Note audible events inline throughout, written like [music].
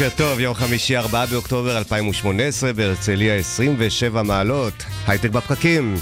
בוקר טוב, יום חמישי, 4 באוקטובר 2018, בהרצליה 27 מעלות, הייטק בפקקים.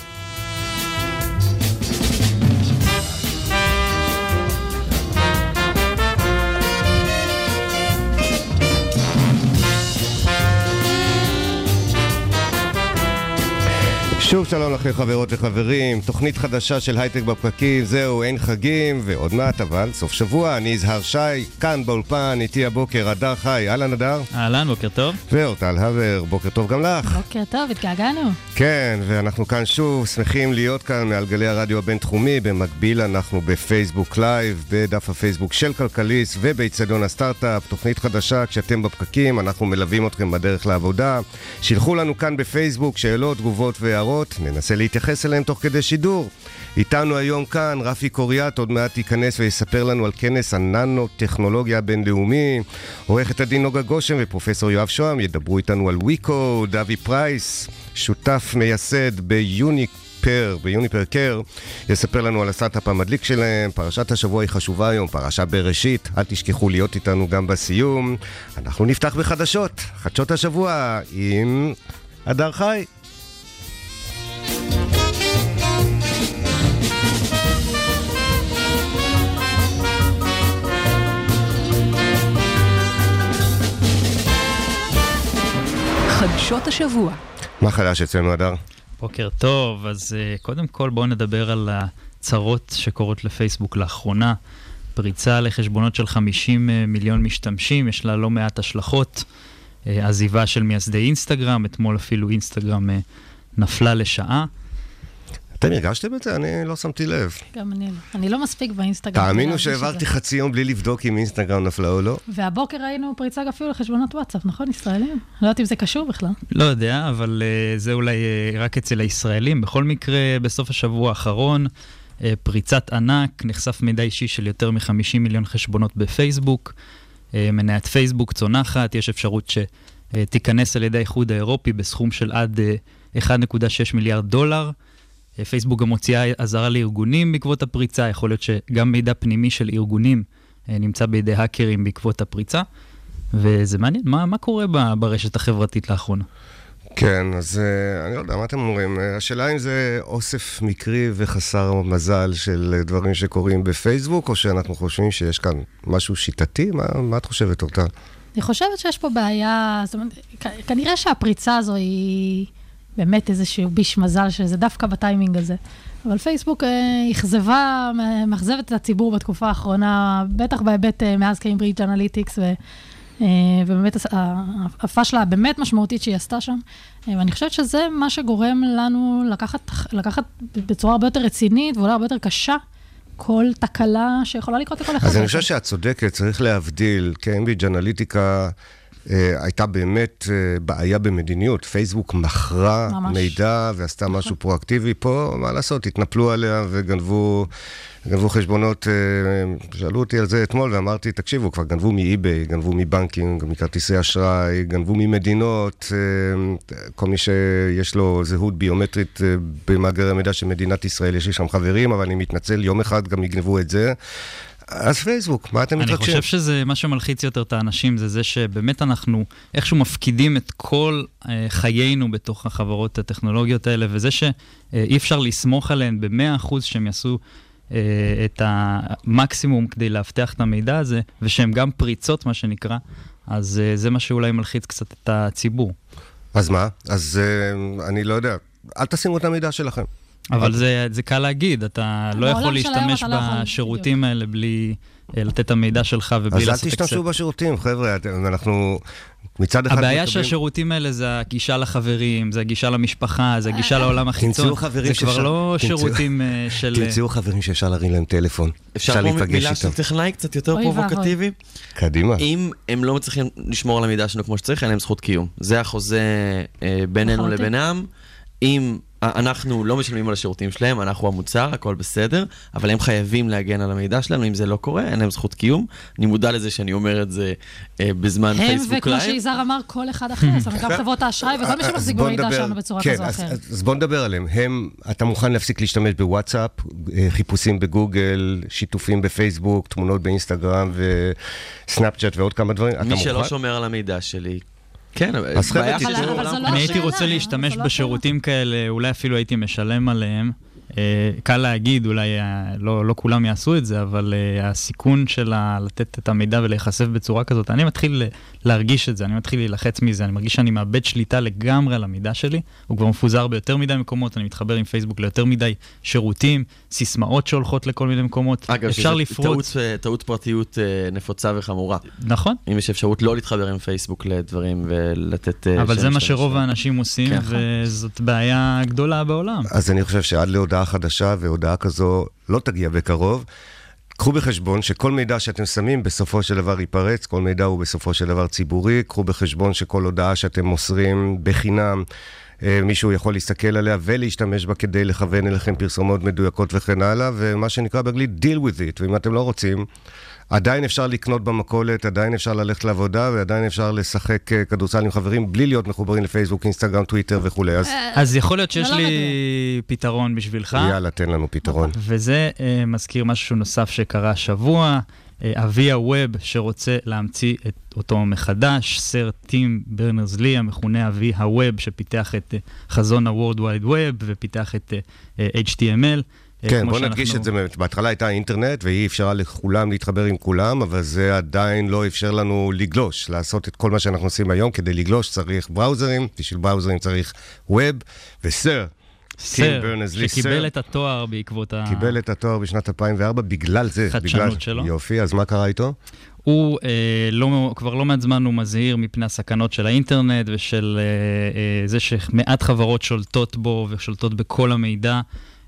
שוב שלום לכם חברות וחברים, תוכנית חדשה של הייטק בפקקים, זהו, אין חגים, ועוד מעט אבל, סוף שבוע, אני יזהר שי, כאן באולפן, איתי הבוקר, הדר חי, אהלן הדר. אהלן, בוקר טוב. ואורטל הבר, בוקר טוב גם לך. בוקר טוב, התגעגענו. כן, ואנחנו כאן שוב, שמחים להיות כאן מעל גלי הרדיו הבינתחומי, במקביל אנחנו בפייסבוק live, בדף הפייסבוק של כלכליסט ובאיצטדיון הסטארט-אפ, תוכנית חדשה, כשאתם בפקקים, אנחנו מלווים אתכם בדרך לעבודה. שילחו לנו כאן בפייסבוק שאלות, תגובות והערות, ננסה להתייחס אליהם תוך כדי שידור. איתנו היום כאן רפי קוריאט, עוד מעט ייכנס ויספר לנו על כנס הננו-טכנולוגיה הבינלאומי. עורכת הדין נוגה גושן ופרופסור יואב שוהם ידברו איתנו על ויקו, דבי פרייס, שותף מייסד ביוניק. פר, ב Uniper Care, יספר לנו על הסטארט-אפ המדליק שלהם. פרשת השבוע היא חשובה היום, פרשה בראשית. אל תשכחו להיות איתנו גם בסיום. אנחנו נפתח בחדשות, חדשות השבוע עם הדר חי. חדשות השבוע. מה חדש אצלנו, הדר? בוקר טוב, אז uh, קודם כל בואו נדבר על הצרות שקורות לפייסבוק לאחרונה. פריצה לחשבונות של 50 uh, מיליון משתמשים, יש לה לא מעט השלכות. Uh, עזיבה של מייסדי אינסטגרם, אתמול אפילו אינסטגרם uh, נפלה לשעה. אתם הרגשתם את זה? אני לא שמתי לב. גם אני לא. אני לא מספיק באינסטגרם. תאמינו שהעברתי חצי יום בלי לבדוק אם אינסטגרם נפלה או לא. והבוקר ראינו פריצה אפילו לחשבונות וואטסאפ, נכון? ישראלים? לא יודעת אם זה קשור בכלל. לא יודע, אבל uh, זה אולי uh, רק אצל הישראלים. בכל מקרה, בסוף השבוע האחרון, uh, פריצת ענק, נחשף מידע אישי של יותר מ-50 מיליון חשבונות בפייסבוק. Uh, מניית פייסבוק צונחת, יש אפשרות שתיכנס על ידי האיחוד האירופי בסכום של עד uh, 1.6 מיליארד דולר. פייסבוק גם מוציאה אזהרה לארגונים בעקבות הפריצה, יכול להיות שגם מידע פנימי של ארגונים נמצא בידי האקרים בעקבות הפריצה, וזה מעניין, מה, מה קורה ברשת החברתית לאחרונה? כן, אז אני לא יודע, מה אתם אומרים? השאלה אם זה אוסף מקרי וחסר מזל של דברים שקורים בפייסבוק, או שאנחנו חושבים שיש כאן משהו שיטתי? מה, מה את חושבת, אורטל? אני חושבת שיש פה בעיה, זאת אומרת, כנראה שהפריצה הזו היא... באמת איזשהו ביש מזל שזה דווקא בטיימינג הזה. אבל פייסבוק אה, אכזבה, מאכזבת את הציבור בתקופה האחרונה, בטח בהיבט אה, מאז קיימברידג' אנליטיקס, ו, אה, ובאמת הפאשלה הבאמת משמעותית שהיא עשתה שם. ואני חושבת שזה מה שגורם לנו לקחת, לקחת בצורה הרבה יותר רצינית ואולי הרבה יותר קשה. כל תקלה שיכולה לקרות לכל אחד. אז אני חושב שאת צודקת, צריך להבדיל, קיימברידג' אנליטיקה הייתה באמת אה, בעיה במדיניות. פייסבוק מכרה מידע ועשתה משהו פרואקטיבי. פה, מה לעשות, התנפלו עליה וגנבו גנבו חשבונות. Uh, שאלו אותי על זה אתמול ואמרתי, תקשיבו, כבר גנבו מאי-ביי, גנבו מבנקים, מכרטיסי אשראי, גנבו ממדינות. כל מי שיש לו זהות ביומטרית במאגרי המידע של מדינת ישראל, יש לי שם חברים, אבל אני מתנצל, יום אחד גם יגנבו את זה. אז פייסבוק, מה אתם מתרגשים? אני חושב שזה, מה שמלחיץ יותר את האנשים זה זה שבאמת אנחנו איכשהו מפקידים את כל אה, חיינו בתוך החברות הטכנולוגיות האלה, וזה שאי אפשר לסמוך עליהן ב-100% שהם יעשו אה, את המקסימום כדי לאבטח את המידע הזה, ושהם גם פריצות, מה שנקרא, אז אה, זה מה שאולי מלחיץ קצת את הציבור. אז מה? אז אה, אני לא יודע. אל תשימו את המידע שלכם. אבל זה, זה קל להגיד, אתה לא יכול להשתמש לא בשירותים האלה בלי אה, לתת את המידע שלך ובלי אז אל לעשות תשתמשו בשירותים, חבר'ה, אנחנו מצד אחד הבעיה מקבלים- שהשירותים האלה זה הגישה לחברים, זה הגישה למשפחה, זה הגישה לעולם החיצון. תמצאו חברים זה כבר שאפשר- לא תמצאו- שירותים אה, של... תמצאו חברים שאפשר להרים להם טלפון, אפשר אפשר פה להיפגש מילה של איתם. טכנאי קצת יותר. פרובוקטיבי? קדימה. אם הם לא מצליחים לשמור על המידע שלנו כמו שצריך, אין להם זכות קיום. זה החוזה אה, בינינו לחלוטין. לבינם. אם אה, אנחנו לא משלמים על השירותים שלהם, אנחנו המוצר, הכל בסדר, אבל הם חייבים להגן על המידע שלנו, אם זה לא קורה, אין להם זכות קיום. אני מודע לזה שאני אומר את זה אה, בזמן הם, פייסבוק וכמו לייב. שיזהר אמר, כל אחד אחר, זאת אומרת, גם חברות האשראי וכל מי אז שמחזיק במידע נדבר- שלנו בצורה כן, כזו או אז- אחרת. אז בוא נדבר עליהם. הם, אתה מוכן להפסיק להשתמש בוואטסאפ, אה, חיפושים בגוגל, שיתופים בפייסבוק, תמונות באינסטגרם וסנאפצ'אט ועוד כמה דברים. אתה מי שלא? שומר על המידע שלי, כן, אז חבר'ה, תשמעו, אבל זו לא כולו. אני הייתי רוצה להשתמש לא בשירותים כאלה, אולי אפילו הייתי משלם עליהם. אה, קל להגיד, אולי אה, לא, לא כולם יעשו את זה, אבל אה, הסיכון של לתת את המידע ולהיחשף בצורה כזאת, אני מתחיל ל- להרגיש את זה, אני מתחיל להילחץ מזה, אני מרגיש שאני מאבד שליטה לגמרי על המידע שלי, הוא כבר מפוזר ביותר מדי מקומות, אני מתחבר עם פייסבוק ליותר מדי שירותים, סיסמאות שהולכות לכל מיני מקומות, אגב, אפשר לפרוץ, טעות, אה, טעות פרטיות נפוצה וחמורה. נכון? אם יש אפשרות לא להתחבר עם פייסבוק לדברים ולתת... אבל זה מה שרוב. האנשים עושים, כן. וזאת בעיה גדולה בעולם. אז אני חושב שעד להודעה חדשה, והודעה כזו לא תגיע בקרוב, קחו בחשבון שכל מידע שאתם שמים בסופו של דבר ייפרץ, כל מידע הוא בסופו של דבר ציבורי, קחו בחשבון שכל הודעה שאתם מוסרים בחינם, אה, מישהו יכול להסתכל עליה ולהשתמש בה כדי לכוון אליכם פרסומות מדויקות וכן הלאה, ומה שנקרא באנגלית deal with it, ואם אתם לא רוצים, עדיין אפשר לקנות במכולת, עדיין אפשר ללכת לעבודה, ועדיין אפשר לשחק אה, כדורסל עם חברים בלי להיות מחוברים לפייסבוק, אינסטגרם, טוויטר וכולי. אז אז יכול להיות שיש לא לי פתרון בשבילך. יאללה, תן לנו פתרון. וזה אה, מזכיר משהו נוסף שקרה השבוע. אה, אבי הווב שרוצה להמציא את אותו מחדש, סר טים ברנרס לי, המכונה אבי הווב, שפיתח את אה, חזון ה-World Wide Web ופיתח את אה, אה, HTML. אה, כן, בוא שאנחנו- נדגיש את זה. בהתחלה הייתה אינטרנט, והיא אפשרה לכולם להתחבר עם כולם, אבל זה עדיין לא אפשר לנו לגלוש, לעשות את כל מה שאנחנו עושים היום. כדי לגלוש צריך בראוזרים, בשביל בראוזרים צריך ווב, וסר, סר, שקיבל. את התואר בעקבות ה... קיבל את התואר בשנת 2004 בגלל זה. חדשנות בגלל... שלו. יופי, אז מה קרה איתו? הוא אה, לא, כבר לא מעט זמן הוא מזהיר מפני הסכנות של האינטרנט ושל אה, אה, זה שמעט חברות שולטות בו ושולטות בכל המידע.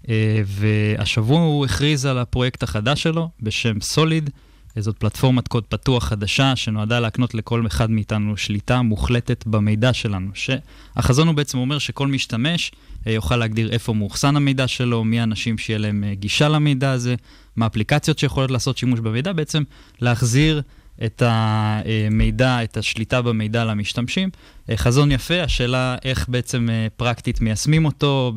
אה, והשבוע הוא הכריז על הפרויקט החדש שלו בשם סוליד. זאת פלטפורמת קוד פתוח חדשה שנועדה להקנות לכל אחד מאיתנו שליטה מוחלטת במידע שלנו. שהחזון הוא בעצם אומר שכל משתמש אה, יוכל להגדיר איפה מאוחסן המידע שלו, מי האנשים שיהיה להם אה, גישה למידע הזה, מה האפליקציות שיכולות לעשות שימוש במידע, בעצם להחזיר את המידע, את השליטה במידע למשתמשים. אה, חזון יפה, השאלה איך בעצם אה, פרקטית מיישמים אותו,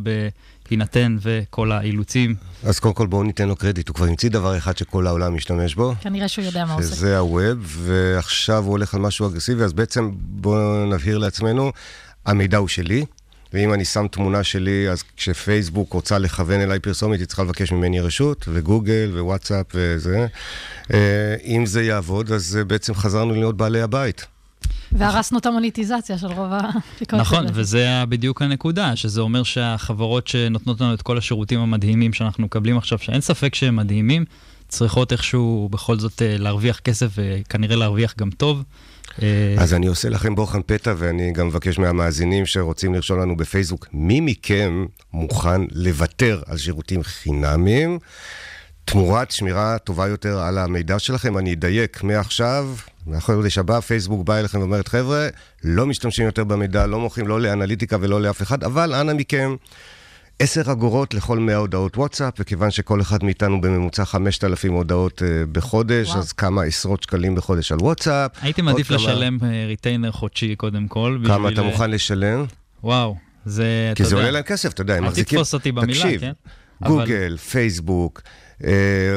בהינתן וכל האילוצים. אז קודם כל בואו ניתן לו קרדיט, הוא כבר המציא דבר אחד שכל העולם משתמש בו. כנראה שהוא יודע מה הוא עושה. שזה הווב, ועכשיו הוא הולך על משהו אגרסיבי, אז בעצם בואו נבהיר לעצמנו, המידע הוא שלי, ואם אני שם תמונה שלי, אז כשפייסבוק רוצה לכוון אליי פרסומת, היא צריכה לבקש ממני רשות, וגוגל, ווואטסאפ וזה. אה, אם זה יעבוד, אז אה, בעצם חזרנו להיות בעלי הבית. והרסנו את המוניטיזציה של רוב האפליקציות. נכון, האלה. וזה בדיוק הנקודה, שזה אומר שהחברות שנותנות לנו את כל השירותים המדהימים שאנחנו מקבלים עכשיו, שאין ספק שהם מדהימים, צריכות איכשהו בכל זאת אה, להרוויח כסף וכנראה להרוויח גם טוב. אה, אז אני עושה לכם בוחן פתע, ואני גם מבקש מהמאזינים שרוצים לרשום לנו בפייסבוק, מי מכם מוכן לוותר על שירותים חינמיים תמורת שמירה טובה יותר על המידע שלכם? אני אדייק, מעכשיו, מהחודש הבא, פייסבוק בא אליכם ואומרת, חבר'ה, לא משתמשים יותר במידע, לא מוכרים לא לאנליטיקה ולא לאף אחד, אבל אנא מכם, 10 אגורות לכל 100 הודעות וואטסאפ, וכיוון שכל אחד מאיתנו בממוצע 5,000 הודעות אה, בחודש, וואו. אז כמה עשרות שקלים בחודש על וואטסאפ. הייתי מעדיף כמה- לשלם אה, retainer חודשי קודם כל. כמה אתה אה, מוכן לשלם? וואו, זה, אתה כי זה יודע, עולה להם כסף, אתה יודע, הם אל מחזיקים... תתפוס אותי במילה, תקשיב, כן? גוגל, פייסבוק, אה,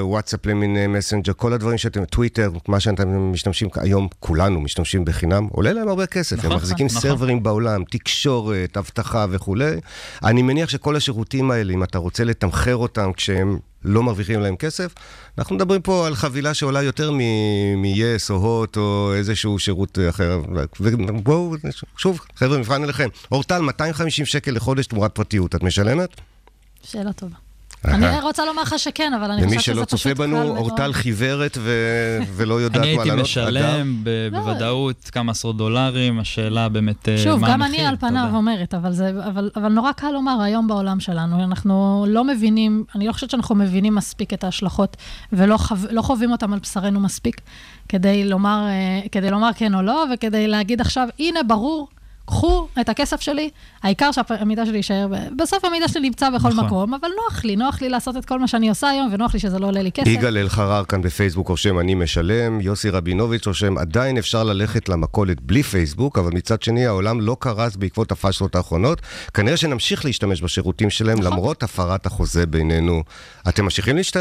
וואטסאפ למיני מסנג'ר, כל הדברים שאתם, טוויטר, מה שאתם משתמשים היום, כולנו משתמשים בחינם, עולה להם הרבה כסף. נכון, הם מחזיקים נכון. סרברים בעולם, תקשורת, אבטחה וכולי. אני מניח שכל השירותים האלה, אם אתה רוצה לתמחר אותם כשהם לא מרוויחים להם כסף, אנחנו מדברים פה על חבילה שעולה יותר מ-yes או הוט או איזשהו שירות אחר. ובואו, שוב, חבר'ה, מבחן אליכם. אורטל, 250 שקל לחודש תמורת פרטיות, את משלמת? שאלה טובה. אני רוצה לומר לך שכן, אבל אני למי חושבת שלא שזה צופה פשוט קל בנו, מאוד. אורטל חיוורת ו- [laughs] ולא יודעת אני מה הייתי לענות. משלם ב- לא. בוודאות כמה עשרות דולרים, השאלה באמת אה, שוב, מה גם המחיר. אני על פניו. אומרת, אבל, זה, אבל, אבל נורא קל לומר היום בעולם שלנו, אנחנו לא מבינים, אני לא חושבת שאנחנו מבינים מספיק את ההשלכות, ולא לא חווים אותם על בשרנו מספיק, כדי לומר, אה, כדי לומר כן או לא, וכדי להגיד עכשיו, הנה, ברור, קחו את הכסף שלי, העיקר שהמידע שלי יישאר, בסוף המידע שלי נמצא בכל נכון. מקום, אבל נוח לי, נוח לי לעשות את כל מה שאני עושה היום, ונוח לי שזה לא עולה לי כסף. יגאל אלחרר כאן בפייסבוק רושם אני משלם, יוסי רבינוביץ' רושם עדיין אפשר ללכת למכולת בלי פייסבוק, אבל מצד שני העולם לא קרס בעקבות הפאשלות האחרונות. כנראה שנמשיך להשתמש בשירותים שלהם נכון. למרות הפרת החוזה בינינו. אתם ממשיכים להשת...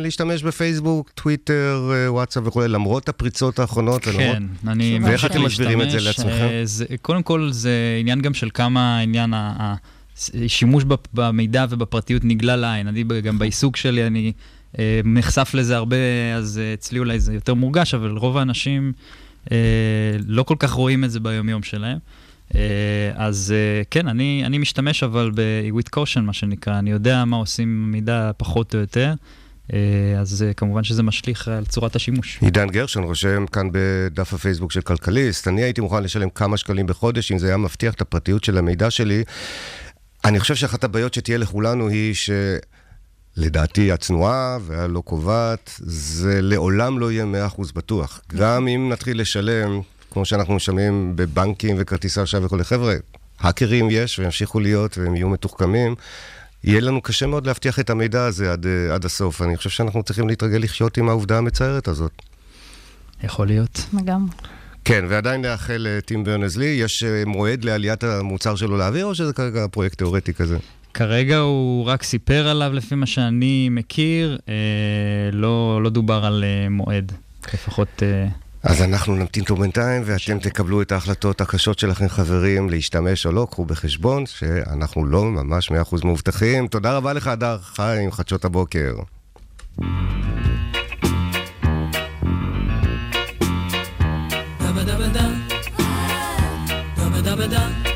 להשתמש בפייסבוק, טוויטר, אה, וואטסאפ וכולי, למרות הפריצות האחרונות? כן, ולמרות- אני ואיך ממשיך אתם מסבירים את זה להשתמש, לעצמכם? אה, זה- קודם כל, זה עניין גם של כמה העניין, ה- השימוש בפ- במידע ובפרטיות נגלה לעין. אני גם בעיסוק שלי, אני אה, נחשף לזה הרבה, אז אה, אצלי אולי זה יותר מורגש, אבל רוב האנשים אה, לא כל כך רואים את זה ביומיום שלהם. אה, אז אה, כן, אני, אני משתמש אבל ב-with caution, מה שנקרא, אני יודע מה עושים מידע פחות או יותר, אז אה, כמובן שזה משליך על צורת השימוש. עידן גרשון רושם כאן בדף הפייסבוק של כלכליסט, אני הייתי מוכן לשלם כמה שקלים בחודש אם זה היה מבטיח את הפרטיות של המידע שלי. אני חושב שאחת הבעיות שתהיה לכולנו היא שלדעתי הצנועה והלא קובעת, זה לעולם לא יהיה 100% בטוח. גם אם נתחיל לשלם, כמו שאנחנו משלמים בבנקים וכרטיסי אשראי וכולי, חבר'ה, האקרים יש וימשיכו להיות והם יהיו מתוחכמים. יהיה לנו קשה מאוד להבטיח את המידע הזה עד, אה, עד הסוף. אני חושב שאנחנו צריכים להתרגל לחיות עם העובדה המצערת הזאת. יכול להיות. לגמרי. כן, ועדיין נאחל לטים ברנזלי, יש אה, מועד לעליית המוצר שלו לאוויר, או שזה כרגע פרויקט תיאורטי כזה? כרגע הוא רק סיפר עליו לפי מה שאני מכיר, אה, לא, לא דובר על אה, מועד, לפחות... אה, אז אנחנו נמתין פה בינתיים, ואתם תקבלו את ההחלטות הקשות שלכם, חברים, להשתמש או לא, קחו בחשבון שאנחנו לא ממש 100% מאובטחים. תודה רבה לך, הדר חיים, חדשות הבוקר. מדינה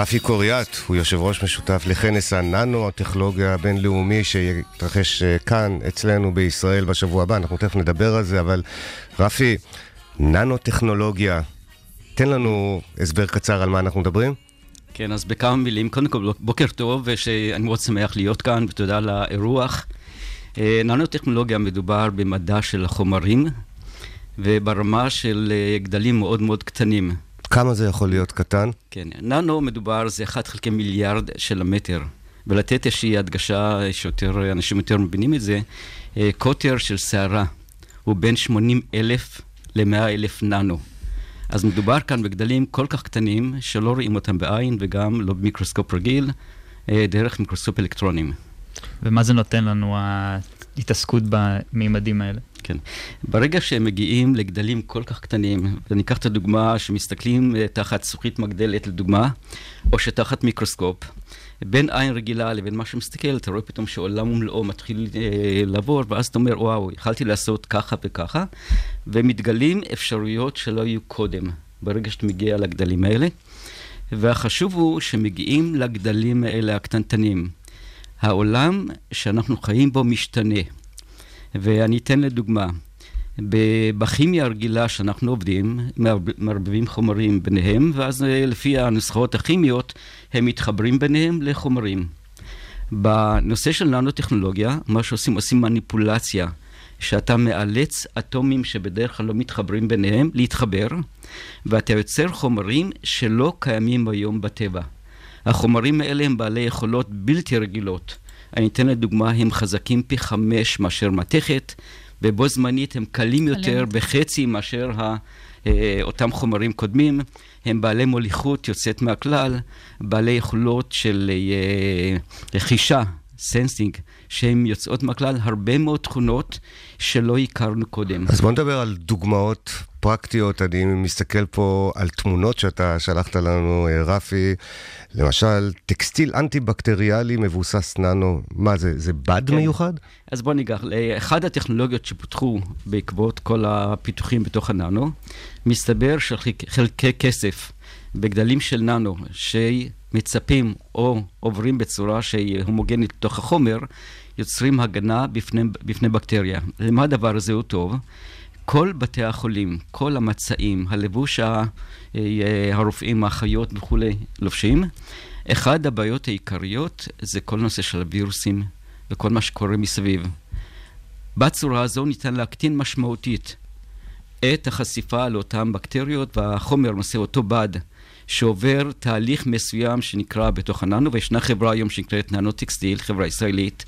רפי קוריאט הוא יושב ראש משותף לכנס הננו-הטכנולוגיה הבינלאומי שיתרחש אה, כאן, אצלנו בישראל בשבוע הבא, אנחנו תכף נדבר על זה, אבל רפי, ננו-טכנולוגיה, תן לנו הסבר קצר על מה אנחנו מדברים. כן, אז בכמה מילים. קודם כל, בוקר טוב, ושאני מאוד שמח להיות כאן, ותודה על האירוח. אה, ננו-טכנולוגיה מדובר במדע של החומרים, וברמה של אה, גדלים מאוד מאוד קטנים. כמה זה יכול להיות קטן? כן, ננו מדובר זה 1 חלקי מיליארד של המטר. ולתת איזושהי הדגשה שיותר, אנשים יותר מבינים את זה, אה, קוטר של שערה הוא בין 80 אלף ל-100 אלף ננו. אז מדובר כאן בגדלים כל כך קטנים, שלא רואים אותם בעין וגם לא במיקרוסקופ רגיל, אה, דרך מיקרוסקופ אלקטרונים. ומה זה נותן לנו ההתעסקות במימדים האלה? כן. ברגע שהם מגיעים לגדלים כל כך קטנים, ואני אקח את הדוגמה שמסתכלים אה, תחת זכוכית מגדלת לדוגמה, או שתחת מיקרוסקופ, בין עין רגילה לבין מה שמסתכל, אתה רואה פתאום שעולם ומלואו מתחיל אה, לעבור, ואז אתה אומר, וואו, יכלתי לעשות ככה וככה, ומתגלים אפשרויות שלא היו קודם, ברגע שאתה מגיע לגדלים האלה. והחשוב הוא שמגיעים לגדלים האלה הקטנטנים. העולם שאנחנו חיים בו משתנה. ואני אתן לדוגמה, בכימיה הרגילה שאנחנו עובדים, מערב- מערבבים חומרים ביניהם, ואז אה, לפי הנוסחאות הכימיות, הם מתחברים ביניהם לחומרים. בנושא של ננו-טכנולוגיה, מה שעושים, עושים מניפולציה שאתה מאלץ אטומים שבדרך כלל לא מתחברים ביניהם להתחבר, ואתה יוצר חומרים שלא קיימים היום בטבע. החומרים האלה הם בעלי יכולות בלתי רגילות. אני אתן לדוגמה, הם חזקים פי חמש מאשר מתכת, ובו זמנית הם קלים יותר. בחצי מאשר ה, אה, אותם חומרים קודמים. הם בעלי מוליכות יוצאת מהכלל, בעלי יכולות של אה, רכישה, sensing, שהן יוצאות מהכלל, הרבה מאוד תכונות שלא הכרנו קודם. אז בוא נדבר על דוגמאות פרקטיות. אני מסתכל פה על תמונות שאתה שלחת לנו, אה, רפי. למשל, טקסטיל אנטי-בקטריאלי מבוסס ננו. מה זה, זה בד כן. מיוחד? אז בוא ניגע. אחת הטכנולוגיות שפותחו בעקבות כל הפיתוחים בתוך הננו, מסתבר שחלקי כסף בגדלים של ננו, שמצפים או עוברים בצורה שהיא הומוגנית לתוך החומר, יוצרים הגנה בפני, בפני בקטריה. למה הדבר הזה הוא טוב? כל בתי החולים, כל המצעים, הלבוש אה, הרופאים, האחיות וכולי לובשים, אחד הבעיות העיקריות זה כל נושא של הווירוסים וכל מה שקורה מסביב. בצורה הזו ניתן להקטין משמעותית את החשיפה לאותן בקטריות והחומר נושא אותו בד שעובר תהליך מסוים שנקרא בתוך הננו, וישנה חברה היום שנקראת ננו טקסטיל, חברה ישראלית,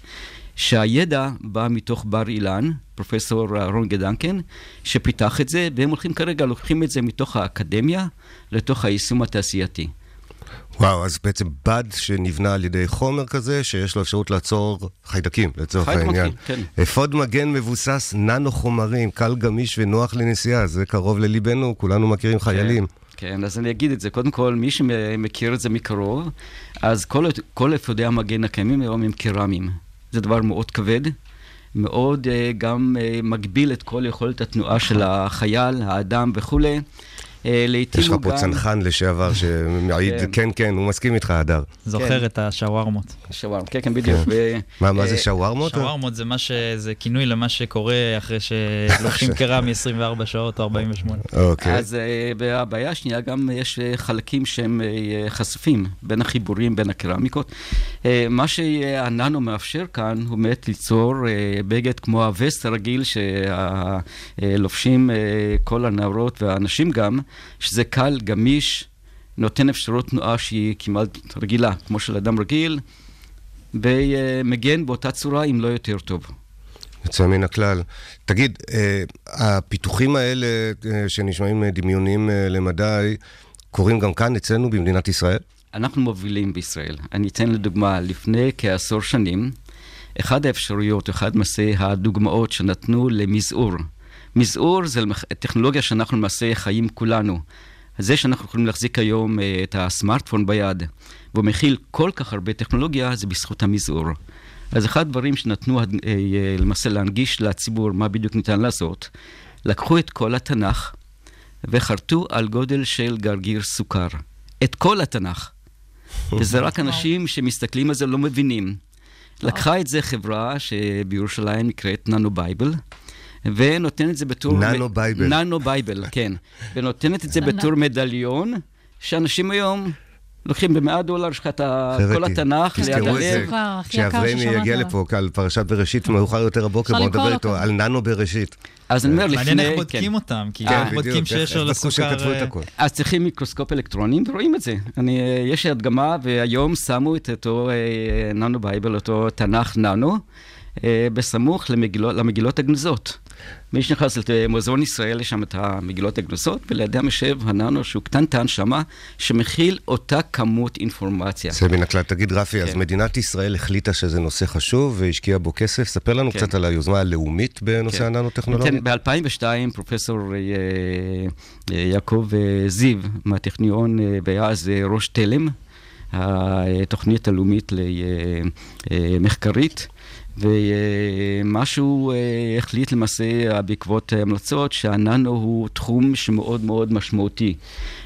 שהידע בא מתוך בר אילן, פרופסור רון גדנקן, שפיתח את זה, והם הולכים כרגע, לוקחים את זה מתוך האקדמיה לתוך היישום התעשייתי. וואו, אז בעצם בד שנבנה על ידי חומר כזה, שיש לו אפשרות לעצור חיידקים, לצורך חיידקים, העניין. כן. אפוד מגן מבוסס ננו חומרים, קל גמיש ונוח לנסיעה, זה קרוב לליבנו, כולנו מכירים חיילים. כן, אז אני אגיד את זה. קודם כל, מי שמכיר את זה מקרוב, אז כל, כל אפודי המגן הקיימים היום הם קרמיים. זה דבר מאוד כבד, מאוד uh, גם uh, מגביל את כל יכולת התנועה של החייל, האדם וכולי. Uh, לעתים יש לך הוא פה גם... צנחן לשעבר שמעיד, [laughs] כן. כן, כן, הוא מסכים איתך, הדר. זוכר את השווארמות. שווארמה, כן, כן, בדיוק. כן. ו- מה, מה זה אה, שווארמות? שווארמות זה מה ש... זה כינוי למה שקורה אחרי שלוקחים [laughs] קרמי 24 שעות או 48. אוקיי. אז uh, והבעיה השנייה, גם יש חלקים שהם חשופים בין החיבורים, בין הקרמיקות. מה שהננו מאפשר כאן הוא באמת ליצור בגד כמו הווסט הרגיל שלובשים כל הנערות והאנשים גם, שזה קל, גמיש, נותן אפשרות תנועה שהיא כמעט רגילה, כמו של אדם רגיל, ומגן באותה צורה, אם לא יותר טוב. יוצא מן הכלל. תגיד, אה, הפיתוחים האלה אה, שנשמעים אה, דמיוניים למדי, קורים גם כאן אצלנו במדינת ישראל? אנחנו מובילים בישראל. אני אתן לדוגמה, לפני כעשור שנים, אחת האפשרויות, אחת מעשי הדוגמאות שנתנו למזעור. מזעור זה טכנולוגיה שאנחנו למעשה חיים כולנו. זה שאנחנו יכולים להחזיק היום אה, את הסמארטפון ביד, והוא מכיל כל כך הרבה טכנולוגיה, זה בזכות המזעור. אז אחד הדברים שנתנו אה, למעשה להנגיש לציבור מה בדיוק ניתן לעשות, לקחו את כל התנ"ך וחרטו על גודל של גרגיר סוכר. את כל התנ"ך. [laughs] וזה רק אנשים שמסתכלים על זה לא מבינים. לקחה את זה חברה שבירושלים נקראת Nano Bible, ונותנת את זה בתור... Nano Bible. Nano Bible, כן. ונותנת את זה [laughs] בתור מדליון, שאנשים היום לוקחים ב-100 דולר, יש לך את כל התנ"ך, ליד תזכרו את זה. הלב. כשאבריימי יגיע. לפה, על פרשת בראשית, מאוחר יותר הבוקר, בואו נדבר איתו. על ננו בראשית. אז אני אומר, לפני... מעניין איך כן. בודקים אותם, כי כן, בודקים שיש איך לו בדקו שהם סוכר... כתבו את אה. אז צריכים מיקרוסקופ אלקטרונים ורואים את זה. אה, יש הדגמה, והיום שמו את אותו אה, ננו בייבל, אותו תנ"ך ננו, בסמוך למגילות, למגילות הגנוזות. מי שנכנס למוזיאון ישראל, יש שם את המגילות הגנוזות, ולידם יושב הננו שהוא קטנטן שמה, שמכיל אותה כמות אינפורמציה. זה מן הכלל. תגיד, רפי, אז כן. מדינת ישראל החליטה שזה נושא חשוב והשקיעה בו כסף. ספר לנו כן. קצת על היוזמה הלאומית בנושא כן. הננו-טכנולוגיה. ב-2002 פרופסור אה, אה, יעקב אה, זיו מהטכניון, והיה אז ראש תלם, התוכנית הלאומית למחקרית, ומה שהוא אה, החליט למעשה בעקבות המלצות שהננו הוא תחום שמאוד מאוד משמעותי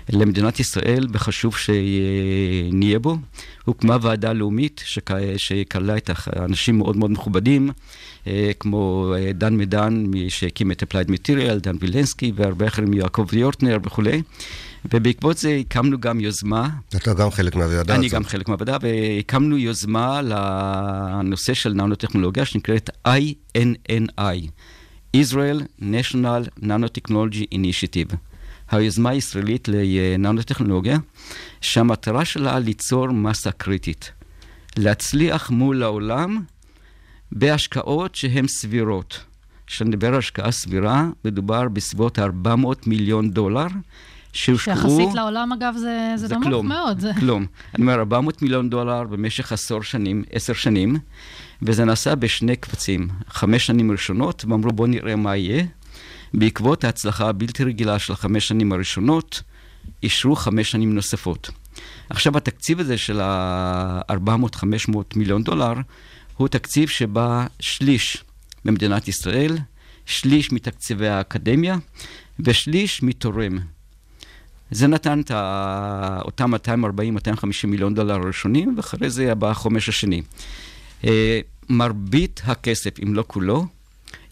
למדינת ישראל וחשוב שנהיה בו. הוקמה ועדה לאומית שכ- שכללה את האנשים מאוד מאוד מכובדים, אה, כמו אה, דן מדן, מי שהקים את Applied Material, דן וילנסקי והרבה אחרים, יעקב יורטנר וכולי. ובעקבות זה הקמנו גם יוזמה, אתה גם חלק מהוועדה אני הזאת. גם חלק מהוועדה, והקמנו יוזמה לנושא של ננו-טכנולוגיה שנקראת INNI, Israel National Nanotechnology Initiative. היוזמה הישראלית לננוטכנולוגיה, שהמטרה שלה ליצור מסה קריטית. להצליח מול העולם בהשקעות שהן סבירות. כשאני מדבר על השקעה סבירה, מדובר בסביבות 400 מיליון דולר, שהושקעו... שיחסית לעולם, אגב, זה, זה, זה נמוך כלום, מאוד. זה... [laughs] כלום. אני אומר, 400 מיליון דולר במשך עשור שנים, עשר שנים, וזה נעשה בשני קבצים. חמש שנים ראשונות, ואמרו בואו נראה מה יהיה. בעקבות ההצלחה הבלתי רגילה של החמש שנים הראשונות, אישרו חמש שנים נוספות. עכשיו, התקציב הזה של ה-400-500 מיליון דולר, הוא תקציב שבא שליש במדינת ישראל, שליש מתקציבי האקדמיה ושליש מתורם. זה נתן את אותם 240-250 מיליון דולר הראשונים, ואחרי זה בא החומש השני. אה, מרבית הכסף, אם לא כולו,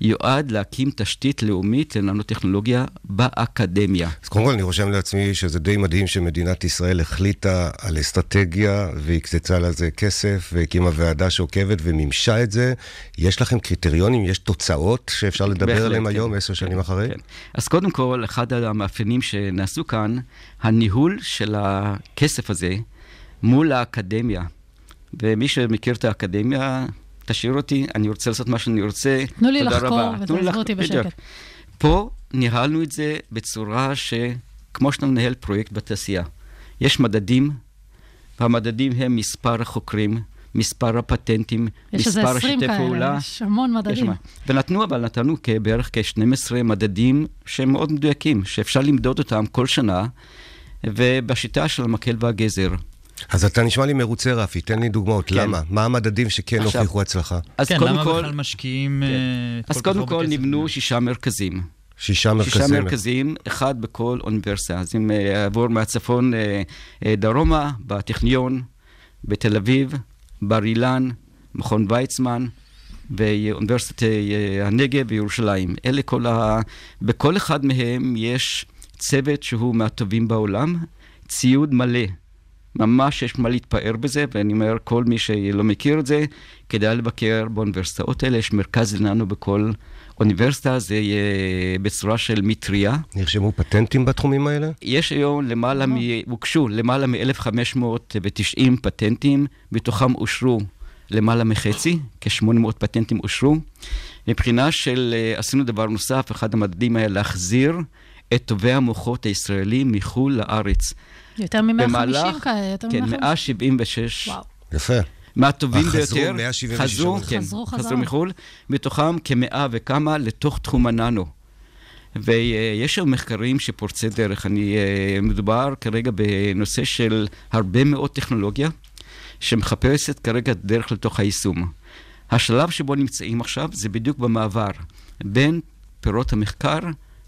יועד להקים תשתית לאומית לננוטכנולוגיה באקדמיה. אז קודם כל אני רושם לעצמי שזה די מדהים שמדינת ישראל החליטה על אסטרטגיה והקצצה לזה כסף והקימה ועדה שעוקבת ומימשה את זה. יש לכם קריטריונים, יש תוצאות שאפשר לדבר בהחלט, עליהן כן. היום, עשר שנים אחרי? כן. אז קודם כל, אחד המאפיינים שנעשו כאן, הניהול של הכסף הזה מול האקדמיה. ומי שמכיר את האקדמיה, תשאיר אותי, אני רוצה לעשות מה שאני רוצה. תנו לי לחקור ותעזבו לח- אותי בדיוק. בשקט. פה ניהלנו את זה בצורה שכמו שאתה מנהל פרויקט בתעשייה. יש מדדים, והמדדים הם מספר החוקרים, מספר הפטנטים, יש איזה מספר 20 השיטי כאלה, פעולה. יש המון יש מדדים. מה. ונתנו, אבל נתנו בערך כ-12 מדדים שהם מאוד מדויקים, שאפשר למדוד אותם כל שנה, ובשיטה של המקל והגזר. אז אתה נשמע לי מרוצה, רפי, תן לי דוגמאות. כן. למה? מה המדדים שכן עכשיו, הוכיחו הצלחה? אז כן, קודם למה כל, בכלל משקיעים אה, את אז כל כך קודם כל כסף? נבנו שישה מרכזים. שישה שישה מרכזים. מרכזים, אחד בכל אוניברסיטה. אז אם אה, יעבור מהצפון אה, אה, דרומה, בטכניון, בתל אביב, בר אילן, מכון ויצמן ואוניברסיטת אה, הנגב וירושלים. אלה כל ה... בכל אחד מהם יש צוות שהוא מהטובים בעולם, ציוד מלא. ממש יש מה להתפאר בזה, ואני אומר, כל מי שלא מכיר את זה, כדאי לבקר באוניברסיטאות האלה. יש מרכז לנו בכל אוניברסיטה, זה יהיה בצורה של מטריה. נרשמו פטנטים בתחומים האלה? יש היום למעלה מ... הוגשו למעלה מ-1,590 פטנטים, מתוכם אושרו למעלה מחצי, כ-800 פטנטים אושרו. מבחינה של, אה, עשינו דבר נוסף, אחד המדדים היה להחזיר את טובי המוחות הישראלים מחו"ל לארץ. יותר מ-150 במהלך- כאלה, יותר כן, מ-150. 176 וואו. יפה. מהטובים חזרו ביותר. 176 חזרו, עובדים. כן, חזרו חזרו. מחו"ל, מתוכם כמאה וכמה לתוך תחום הננו. ויש שם מחקרים שפורצי דרך. אני, אה, מדובר כרגע בנושא של הרבה מאוד טכנולוגיה, שמחפשת כרגע דרך לתוך היישום. השלב שבו נמצאים עכשיו זה בדיוק במעבר בין פירות המחקר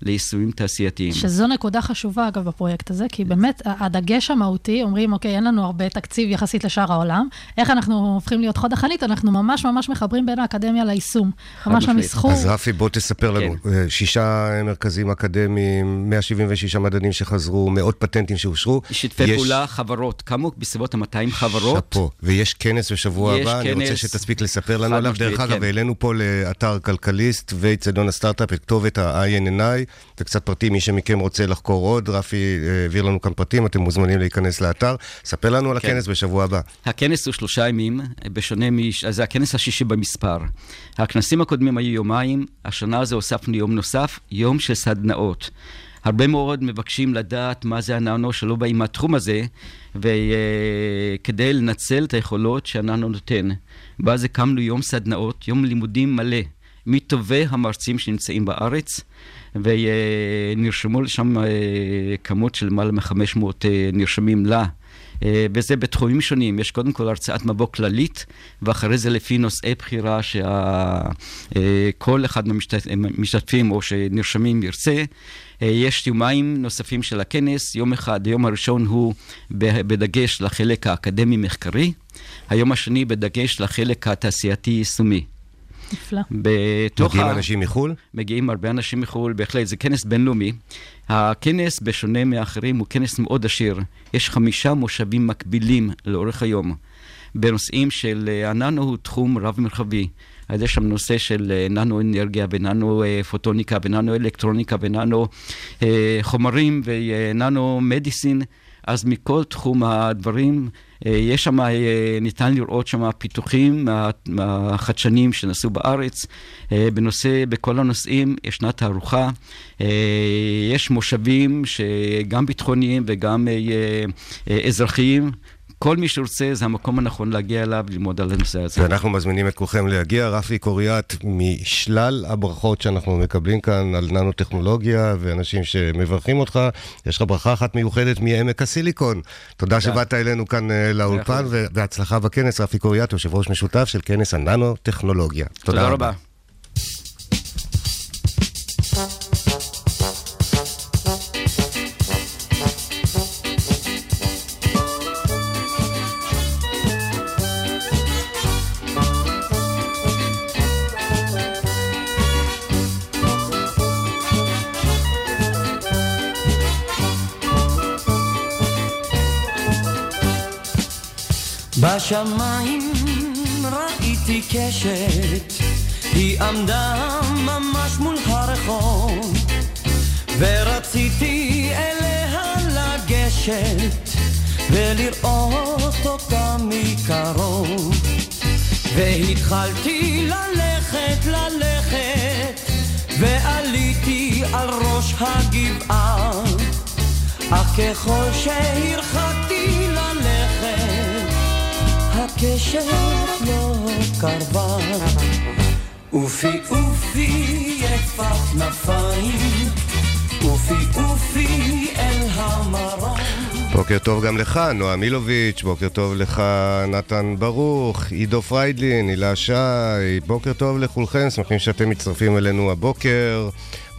ליישומים תעשייתיים. שזו נקודה חשובה, אגב, בפרויקט הזה, כי באמת, הדגש המהותי, אומרים, אוקיי, אין לנו הרבה תקציב יחסית לשאר העולם, איך אנחנו הופכים להיות חוד החנית? אנחנו ממש ממש מחברים בין האקדמיה ליישום. ממש. למסחור. אז רפי, בוא תספר לנו. כן. אה, שישה מרכזים אקדמיים, 176 מדענים שחזרו, מאות פטנטים שאושרו. שיתפי יש- פעולה, חברות, קמו בסביבות ה-200 חברות. שאפו. ויש כנס בשבוע הבא, אני רוצה. שתספיק לספר לנו עליו. דרך אגב, כן. העלינו פה לאתר כלכליסט ואיצטדיון הסטארט-אפ את כתובת ה-INNI, וקצת פרטים, מי שמכם רוצה לחקור עוד, רפי אה, העביר לנו כאן פרטים, אתם מוזמנים להיכנס לאתר. ספר לנו על כן. הכנס בשבוע הבא. הכנס הוא שלושה ימים, בשונה מ... זה הכנס השישי במספר. הכנסים הקודמים היו יומיים, השנה הזו הוספנו יום נוסף, יום של סדנאות. הרבה מאוד מבקשים לדעת מה זה הננו שלא באים מהתחום הזה, וכדי לנצל את היכולות שהננו נותן. ואז הקמנו יום סדנאות, יום לימודים מלא, מטובי המרצים שנמצאים בארץ, ונרשמו לשם אה, כמות של למעלה מ-500 נרשמים לה. אה, וזה בתחומים שונים, יש קודם כל הרצאת מבוא כללית, ואחרי זה לפי נושאי בחירה שכל אחד מהמשתתפים או שנרשמים ירצה. אה, יש יומיים נוספים של הכנס, יום אחד, היום הראשון הוא בדגש לחלק האקדמי-מחקרי, היום השני בדגש לחלק התעשייתי-יישומי. נפלא. בתוך מגיעים ה- אנשים מחו"ל? מגיעים הרבה אנשים מחו"ל, בהחלט, זה כנס בינלאומי. הכנס, בשונה מאחרים, הוא כנס מאוד עשיר. יש חמישה מושבים מקבילים לאורך היום. בנושאים של אה, הננו הוא תחום רב-מרחבי. אז יש שם נושא של אה, ננו אנרגיה וננו אה, פוטוניקה וננו אלקטרוניקה וננו חומרים וננו מדיסין. אז מכל תחום הדברים, יש שם, אה, ניתן לראות שם פיתוחים מהחדשנים שנעשו בארץ. אה, בנושא, בכל הנושאים ישנה תערוכה. אה, יש מושבים שגם ביטחוניים וגם אה, אה, אזרחיים. כל מי שרוצה, זה המקום הנכון להגיע אליו, ללמוד על הנושא הזה. ואנחנו מזמינים את כולכם להגיע. רפי קוריאט, משלל הברכות שאנחנו מקבלים כאן על ננו-טכנולוגיה ואנשים שמברכים אותך, יש לך ברכה אחת מיוחדת מעמק הסיליקון. תודה שבאת אלינו כאן אה, לאולפן, אחוז. ובהצלחה בכנס. רפי קוריאט, יושב ראש משותף של כנס הננו-טכנולוגיה. תודה רבה. בשמיים ראיתי קשת, היא עמדה ממש מול הרחוב, ורציתי אליה לגשת, ולראות אותה מקרוב. והתחלתי ללכת, ללכת, ועליתי על ראש הגבעה, אך ככל שהרחקתי הקשת לא קרבה. אופי אופי יפת כנפיים, אופי אופי אל המרום. בוקר טוב גם לך, נועה מילוביץ', בוקר טוב לך, נתן ברוך, עידו פריידלין, הילה שי, בוקר טוב לכולכם, שמחים שאתם מצטרפים אלינו הבוקר.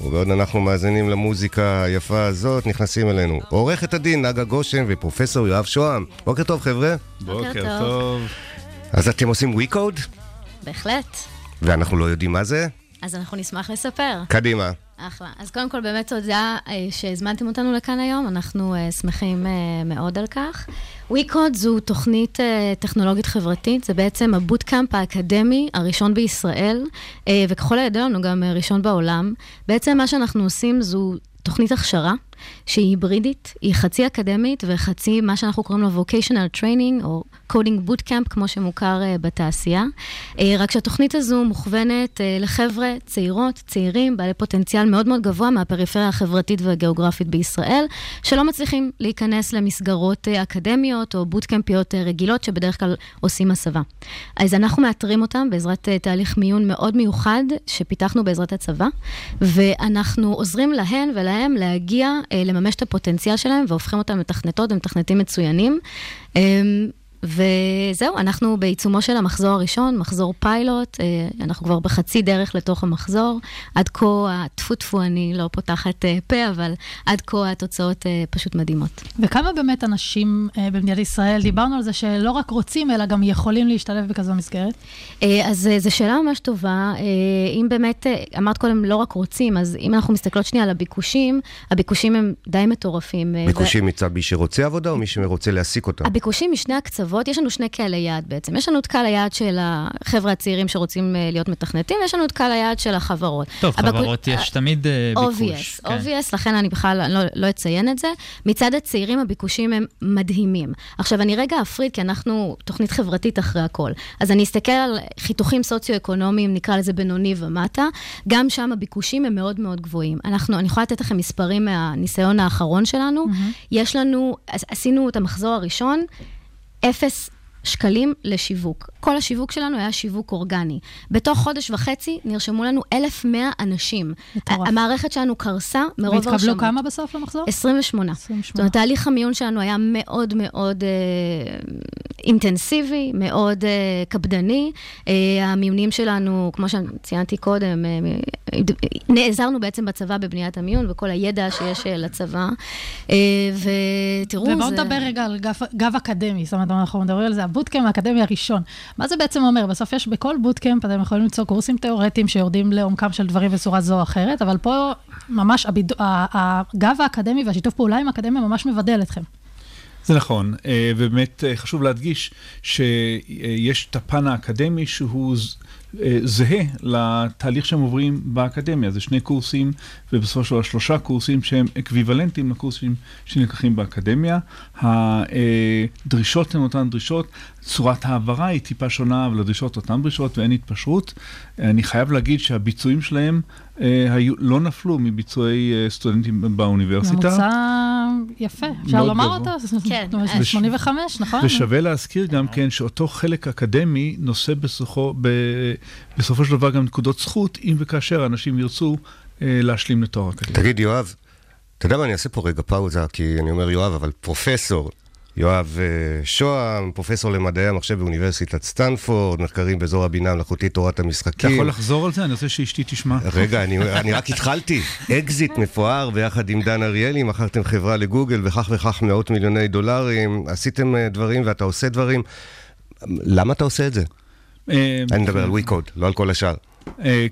ובעוד אנחנו מאזינים למוזיקה היפה הזאת, נכנסים אלינו עורכת הדין נגה גושן ופרופסור יואב שוהם. בוקר טוב חבר'ה. בוקר טוב. אז אתם עושים WeCode, בהחלט. ואנחנו לא יודעים מה זה? אז אנחנו נשמח לספר. קדימה. אחלה. אז קודם כל, באמת תודה אה, שהזמנתם אותנו לכאן היום, אנחנו אה, שמחים אה, מאוד על כך. WeCode זו תוכנית טכנולוגית חברתית, זה בעצם הבוטקאמפ האקדמי הראשון בישראל, וככל הידוע לנו גם ראשון בעולם. בעצם מה שאנחנו עושים זו תוכנית הכשרה. שהיא היברידית, היא חצי אקדמית וחצי מה שאנחנו קוראים לו vocational training, או coding bootcamp, כמו שמוכר uh, בתעשייה. Uh, רק שהתוכנית הזו מוכוונת uh, לחבר'ה צעירות, צעירים, בעלי פוטנציאל מאוד מאוד גבוה מהפריפריה החברתית והגיאוגרפית בישראל, שלא מצליחים להיכנס למסגרות uh, אקדמיות או בוטקאמפיות uh, רגילות, שבדרך כלל עושים הסבה. אז אנחנו מאתרים אותם בעזרת uh, תהליך מיון מאוד מיוחד, שפיתחנו בעזרת הצבא, ואנחנו עוזרים להן ולהם להגיע אה, לממש את הפוטנציאל שלהם והופכים אותם לתכנתות ומתכנתים מצוינים. וזהו, אנחנו בעיצומו של המחזור הראשון, מחזור פיילוט, אה, אנחנו כבר בחצי דרך לתוך המחזור. עד כה, טפו טפו, אני לא פותחת אה, פה, אבל עד כה התוצאות אה, פשוט מדהימות. וכמה באמת אנשים במדינת ישראל, דיברנו על זה שלא רק רוצים, אלא גם יכולים להשתלב בכזו מסגרת? אז זו שאלה ממש טובה. אם באמת, אמרת קודם, לא רק רוצים, אז אם אנחנו מסתכלות שנייה על הביקושים, הביקושים הם די מטורפים. ביקושים מצד מי שרוצה עבודה או מי שרוצה להעסיק אותם? הביקושים משני הקצוות, יש לנו שני קהלי יעד בעצם. יש לנו את קהל היעד של החבר'ה הצעירים שרוצים אה, להיות מתכנתים, ויש לנו את קהל היעד של החברות. טוב, הביקוש- חברות יש תמיד אה, ביקוש. obvious, obvious, לכן אני בכלל לא, לא אציין את זה. מצד הצעירים הביקושים הם מדהימים. עכשיו, אני רגע אפריד, כי אנחנו תוכנית חברתית אחרי הכל. אז אני אסתכל על חיתוכים סוציו-אקונומיים, נקרא לזה בינוני ומטה, גם שם הביקושים הם מאוד מאוד גבוהים. אנחנו, אני יכולה לתת לכם מספרים מהניסיון האחרון שלנו. יש לנו, עשינו את המחזור הראשון, אפס שקלים לשיווק. כל השיווק שלנו היה שיווק אורגני. בתוך חודש וחצי נרשמו לנו 1,100 אנשים. מטורף. המערכת שלנו קרסה מרוב והתקבלו הרשמות. כמה בסוף למחזור? 28. 28. זאת אומרת, תהליך המיון שלנו היה מאוד מאוד אה, אינטנסיבי, מאוד אה, קפדני. אה, המיונים שלנו, כמו שציינתי קודם, אה, נעזרנו בעצם בצבא בבניית המיון וכל הידע שיש אה, לצבא. אה, ותראו, ובואו זה... נדבר רגע על גב, גב אקדמי, זאת אומרת, אנחנו מדברים על זה, ה bootcamp האקדמי הראשון. מה זה בעצם אומר? בסוף יש בכל bootcamp, אתם יכולים למצוא קורסים תיאורטיים שיורדים לעומקם של דברים בצורה זו או אחרת, אבל פה ממש הביד... הגב האקדמי והשיתוף פעולה עם האקדמיה ממש מבדל אתכם. זה נכון, אה, ובאמת אה, חשוב להדגיש שיש את הפן האקדמי שהוא זהה לתהליך שהם עוברים באקדמיה. זה שני קורסים, ובסופו של דבר שלושה קורסים שהם אקוויוולנטיים לקורסים שנלקחים באקדמיה. הדרישות הן אותן דרישות, צורת ההעברה היא טיפה שונה, אבל הדרישות אותן דרישות ואין התפשרות. אני חייב להגיד שהביצועים שלהם אה, היו, לא נפלו מביצועי אה, סטודנטים באוניברסיטה. ממוצע יפה, אפשר לומר גבוה. אותו? כן. זאת אומרת, וש- 85, נכון? ושווה להזכיר גם כן שאותו חלק אקדמי נושא בסופו, ב, בסופו של דבר גם נקודות זכות, אם וכאשר אנשים ירצו אה, להשלים לתואר אקדמי. תגיד, יואב, אתה יודע מה, אני אעשה פה רגע פאוזה, כי אני אומר יואב, אבל פרופסור. יואב אה, שוהם, פרופסור למדעי המחשב באוניברסיטת סטנפורד, מחקרים באזור הבינה המלאכותית תורת אתה המשחקים. יכול לחזור על זה? אני רוצה שאשתי תשמע. רגע, אני, אני רק התחלתי. אקזיט מפואר ביחד עם דן אריאלי, מכרתם חברה לגוגל וכך וכך מאות מיליוני דולרים, עשיתם אה, דברים ואתה עושה דברים. למה אתה עושה את זה? אה, אני מדבר על ויקוד, לא על כל השאר.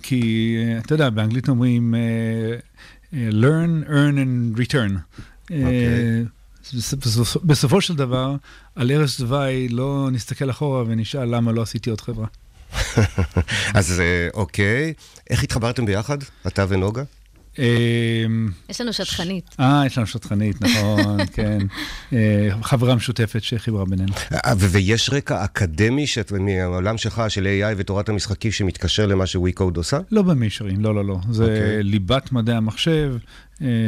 כי, אתה יודע, באנגלית אומרים learn, earn and return. אה, אוקיי. בסופו של דבר, על ערש דווי לא נסתכל אחורה ונשאל למה לא עשיתי עוד חברה. [laughs] אז אה, אוקיי, איך התחברתם ביחד, אתה ונוגה? אה, יש לנו שטחנית. אה, יש לנו שטחנית, נכון, [laughs] כן. אה, חברה משותפת שחיברה בינינו. אה, ויש רקע אקדמי מהעולם שלך, של AI ותורת המשחקים, שמתקשר למה שווי-קוד עושה? לא במישרין, לא, לא, לא. זה אוקיי. ליבת מדעי המחשב,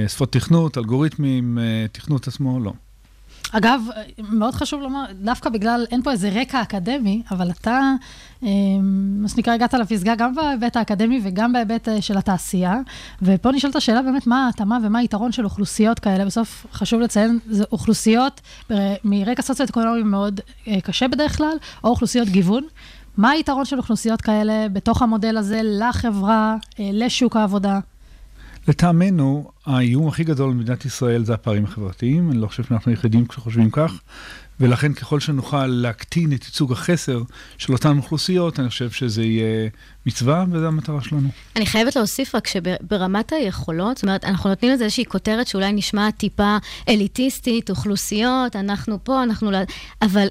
שפות תכנות, אלגוריתמים, אה, תכנות עצמו, לא. אגב, מאוד חשוב לומר, דווקא בגלל, אין פה איזה רקע אקדמי, אבל אתה, אה, מה שנקרא, הגעת לפסגה גם בהיבט האקדמי וגם בהיבט אה, של התעשייה. ופה נשאלת השאלה באמת, מה ההתאמה ומה היתרון של אוכלוסיות כאלה. בסוף חשוב לציין, זה אוכלוסיות מרקע סוציו-אקונומי מאוד אה, קשה בדרך כלל, או אוכלוסיות גיוון. מה היתרון של אוכלוסיות כאלה בתוך המודל הזה לחברה, אה, לשוק העבודה? לטעמנו, האיום הכי גדול במדינת ישראל זה הפערים החברתיים, אני לא חושב שאנחנו היחידים כשחושבים כך, ולכן ככל שנוכל להקטין את ייצוג החסר של אותן אוכלוסיות, אני חושב שזה יהיה מצווה, וזו המטרה שלנו. אני חייבת להוסיף רק שברמת היכולות, זאת אומרת, אנחנו נותנים לזה איזושהי כותרת שאולי נשמעת טיפה אליטיסטית, אוכלוסיות, אנחנו פה, אנחנו... אבל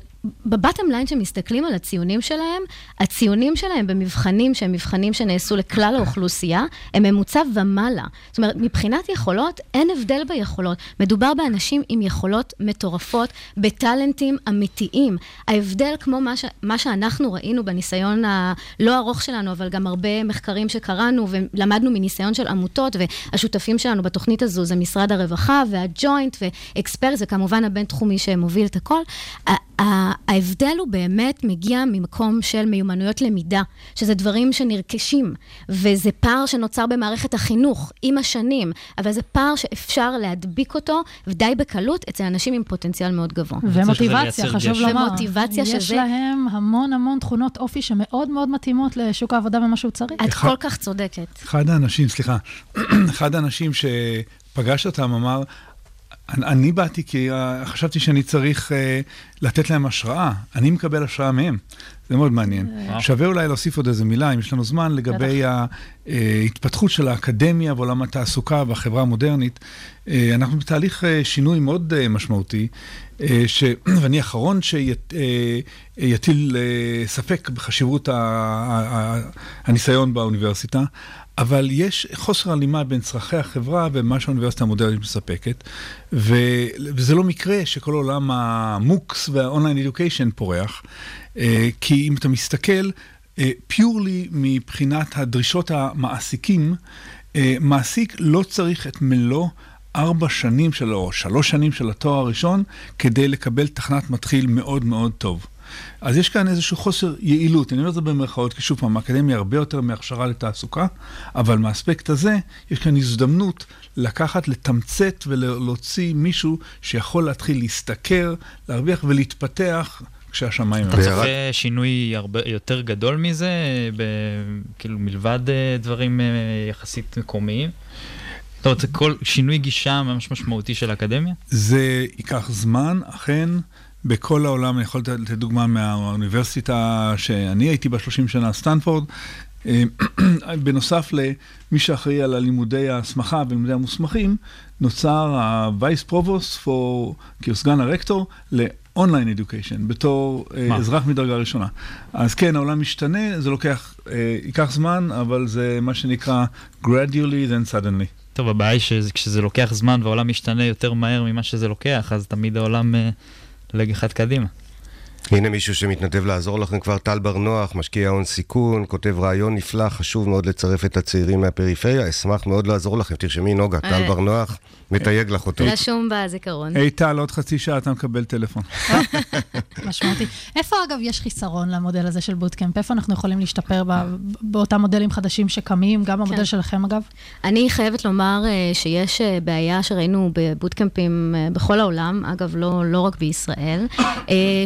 בבטם ליין שמסתכלים על הציונים שלהם, הציונים שלהם במבחנים שהם מבחנים שנעשו לכלל האוכלוסייה, הם ממוצע ומעלה. זאת אומרת, מבחינת יכולות, אין הבדל ביכולות. מדובר באנשים עם יכולות מטורפות, בטאלנטים אמיתיים. ההבדל, כמו מה, ש... מה שאנחנו ראינו בניסיון הלא ארוך שלנו, אבל גם הרבה מחקרים שקראנו ולמדנו מניסיון של עמותות, והשותפים שלנו בתוכנית הזו זה משרד הרווחה והג'וינט ואקספרט, זה כמובן הבינתחומי שמוביל את הכל. ההבדל הוא באמת מגיע ממקום של מיומנויות למידה, שזה דברים שנרכשים, וזה פער שנוצר במערכת החינוך עם השנים, אבל זה פער שאפשר להדביק אותו, ודי בקלות, אצל אנשים עם פוטנציאל מאוד גבוה. ומוטיבציה, חשוב לומר. ומוטיבציה יש שזה... להם המון המון תכונות אופי שמאוד מאוד מתאימות לשוק העבודה ומה שהוא צריך. את כל כך צודקת. אחד האנשים, סליחה, [clears throat] אחד האנשים שפגש אותם אמר, אני, אני באתי כי uh, חשבתי שאני צריך uh, לתת להם השראה, אני מקבל השראה מהם. זה מאוד מעניין. וואו. שווה אולי להוסיף עוד איזה מילה, אם יש לנו זמן, לגבי ההתפתחות של האקדמיה ועולם התעסוקה והחברה המודרנית. אנחנו בתהליך שינוי מאוד משמעותי, ש... [clears throat] ואני האחרון שיטיל ספק בחשיבות הניסיון באוניברסיטה. אבל יש חוסר הלימה בין צרכי החברה ומה שהאוניברסיטה המודרנית מספקת, ו... וזה לא מקרה שכל עולם המוקס והאונליין אדיוקיישן פורח, אה, כי אם אתה מסתכל פיורלי מבחינת הדרישות המעסיקים, אה, מעסיק לא צריך את מלוא ארבע שנים שלו, או שלוש שנים של התואר הראשון, כדי לקבל תחנת מתחיל מאוד מאוד טוב. אז יש כאן איזשהו חוסר יעילות, אני אומר את זה במרכאות, כי שוב פעם, האקדמיה הרבה יותר מהכשרה לתעסוקה, אבל מהאספקט הזה, יש כאן הזדמנות לקחת, לתמצת ולהוציא מישהו שיכול להתחיל להשתכר, להרוויח ולהתפתח כשהשמיים... אתה צופה שינוי הרבה יותר גדול מזה, ב, כאילו מלבד אה, דברים אה, יחסית מקומיים? זאת אומרת, זה כל שינוי גישה ממש משמעותי של האקדמיה? זה ייקח זמן, אכן. בכל העולם, אני יכול לתת דוגמה מהאוניברסיטה שאני הייתי בה 30 שנה, סטנפורד, אה, [clears throat] בנוסף למי שאחראי על הלימודי ההסמכה ולימודי המוסמכים, נוצר ה-Vice Provost for, כסגן הרקטור, ל-Online Education, בתור אה, מה? אזרח מדרגה ראשונה. אז כן, העולם משתנה, זה לוקח, אה, ייקח זמן, אבל זה מה שנקרא gradually then suddenly. טוב, הבעיה היא שכשזה לוקח זמן והעולם משתנה יותר מהר ממה שזה לוקח, אז תמיד העולם אה, לג אחד קדימה. הנה מישהו שמתנדב לעזור לכם כבר, טל בר נוח, משקיע הון סיכון, כותב רעיון נפלא, חשוב מאוד לצרף את הצעירים מהפריפריה, אשמח מאוד לעזור לכם. תרשמי נוגה, טל אה. בר נוח, מתייג לך אותו. רשום בזיכרון. היי טל, עוד חצי שעה אתה מקבל טלפון. [laughs] משמעותי. איפה, אגב, יש חיסרון למודל הזה של בוטקאמפ? איפה אנחנו יכולים להשתפר ב- באותם מודלים חדשים שקמים? גם המודל כן. שלכם, אגב? אני חייבת לומר אה, שיש אה, בעיה שראינו בבוטקאמפים אה, בכל העולם, אגב, לא, לא רק בישראל,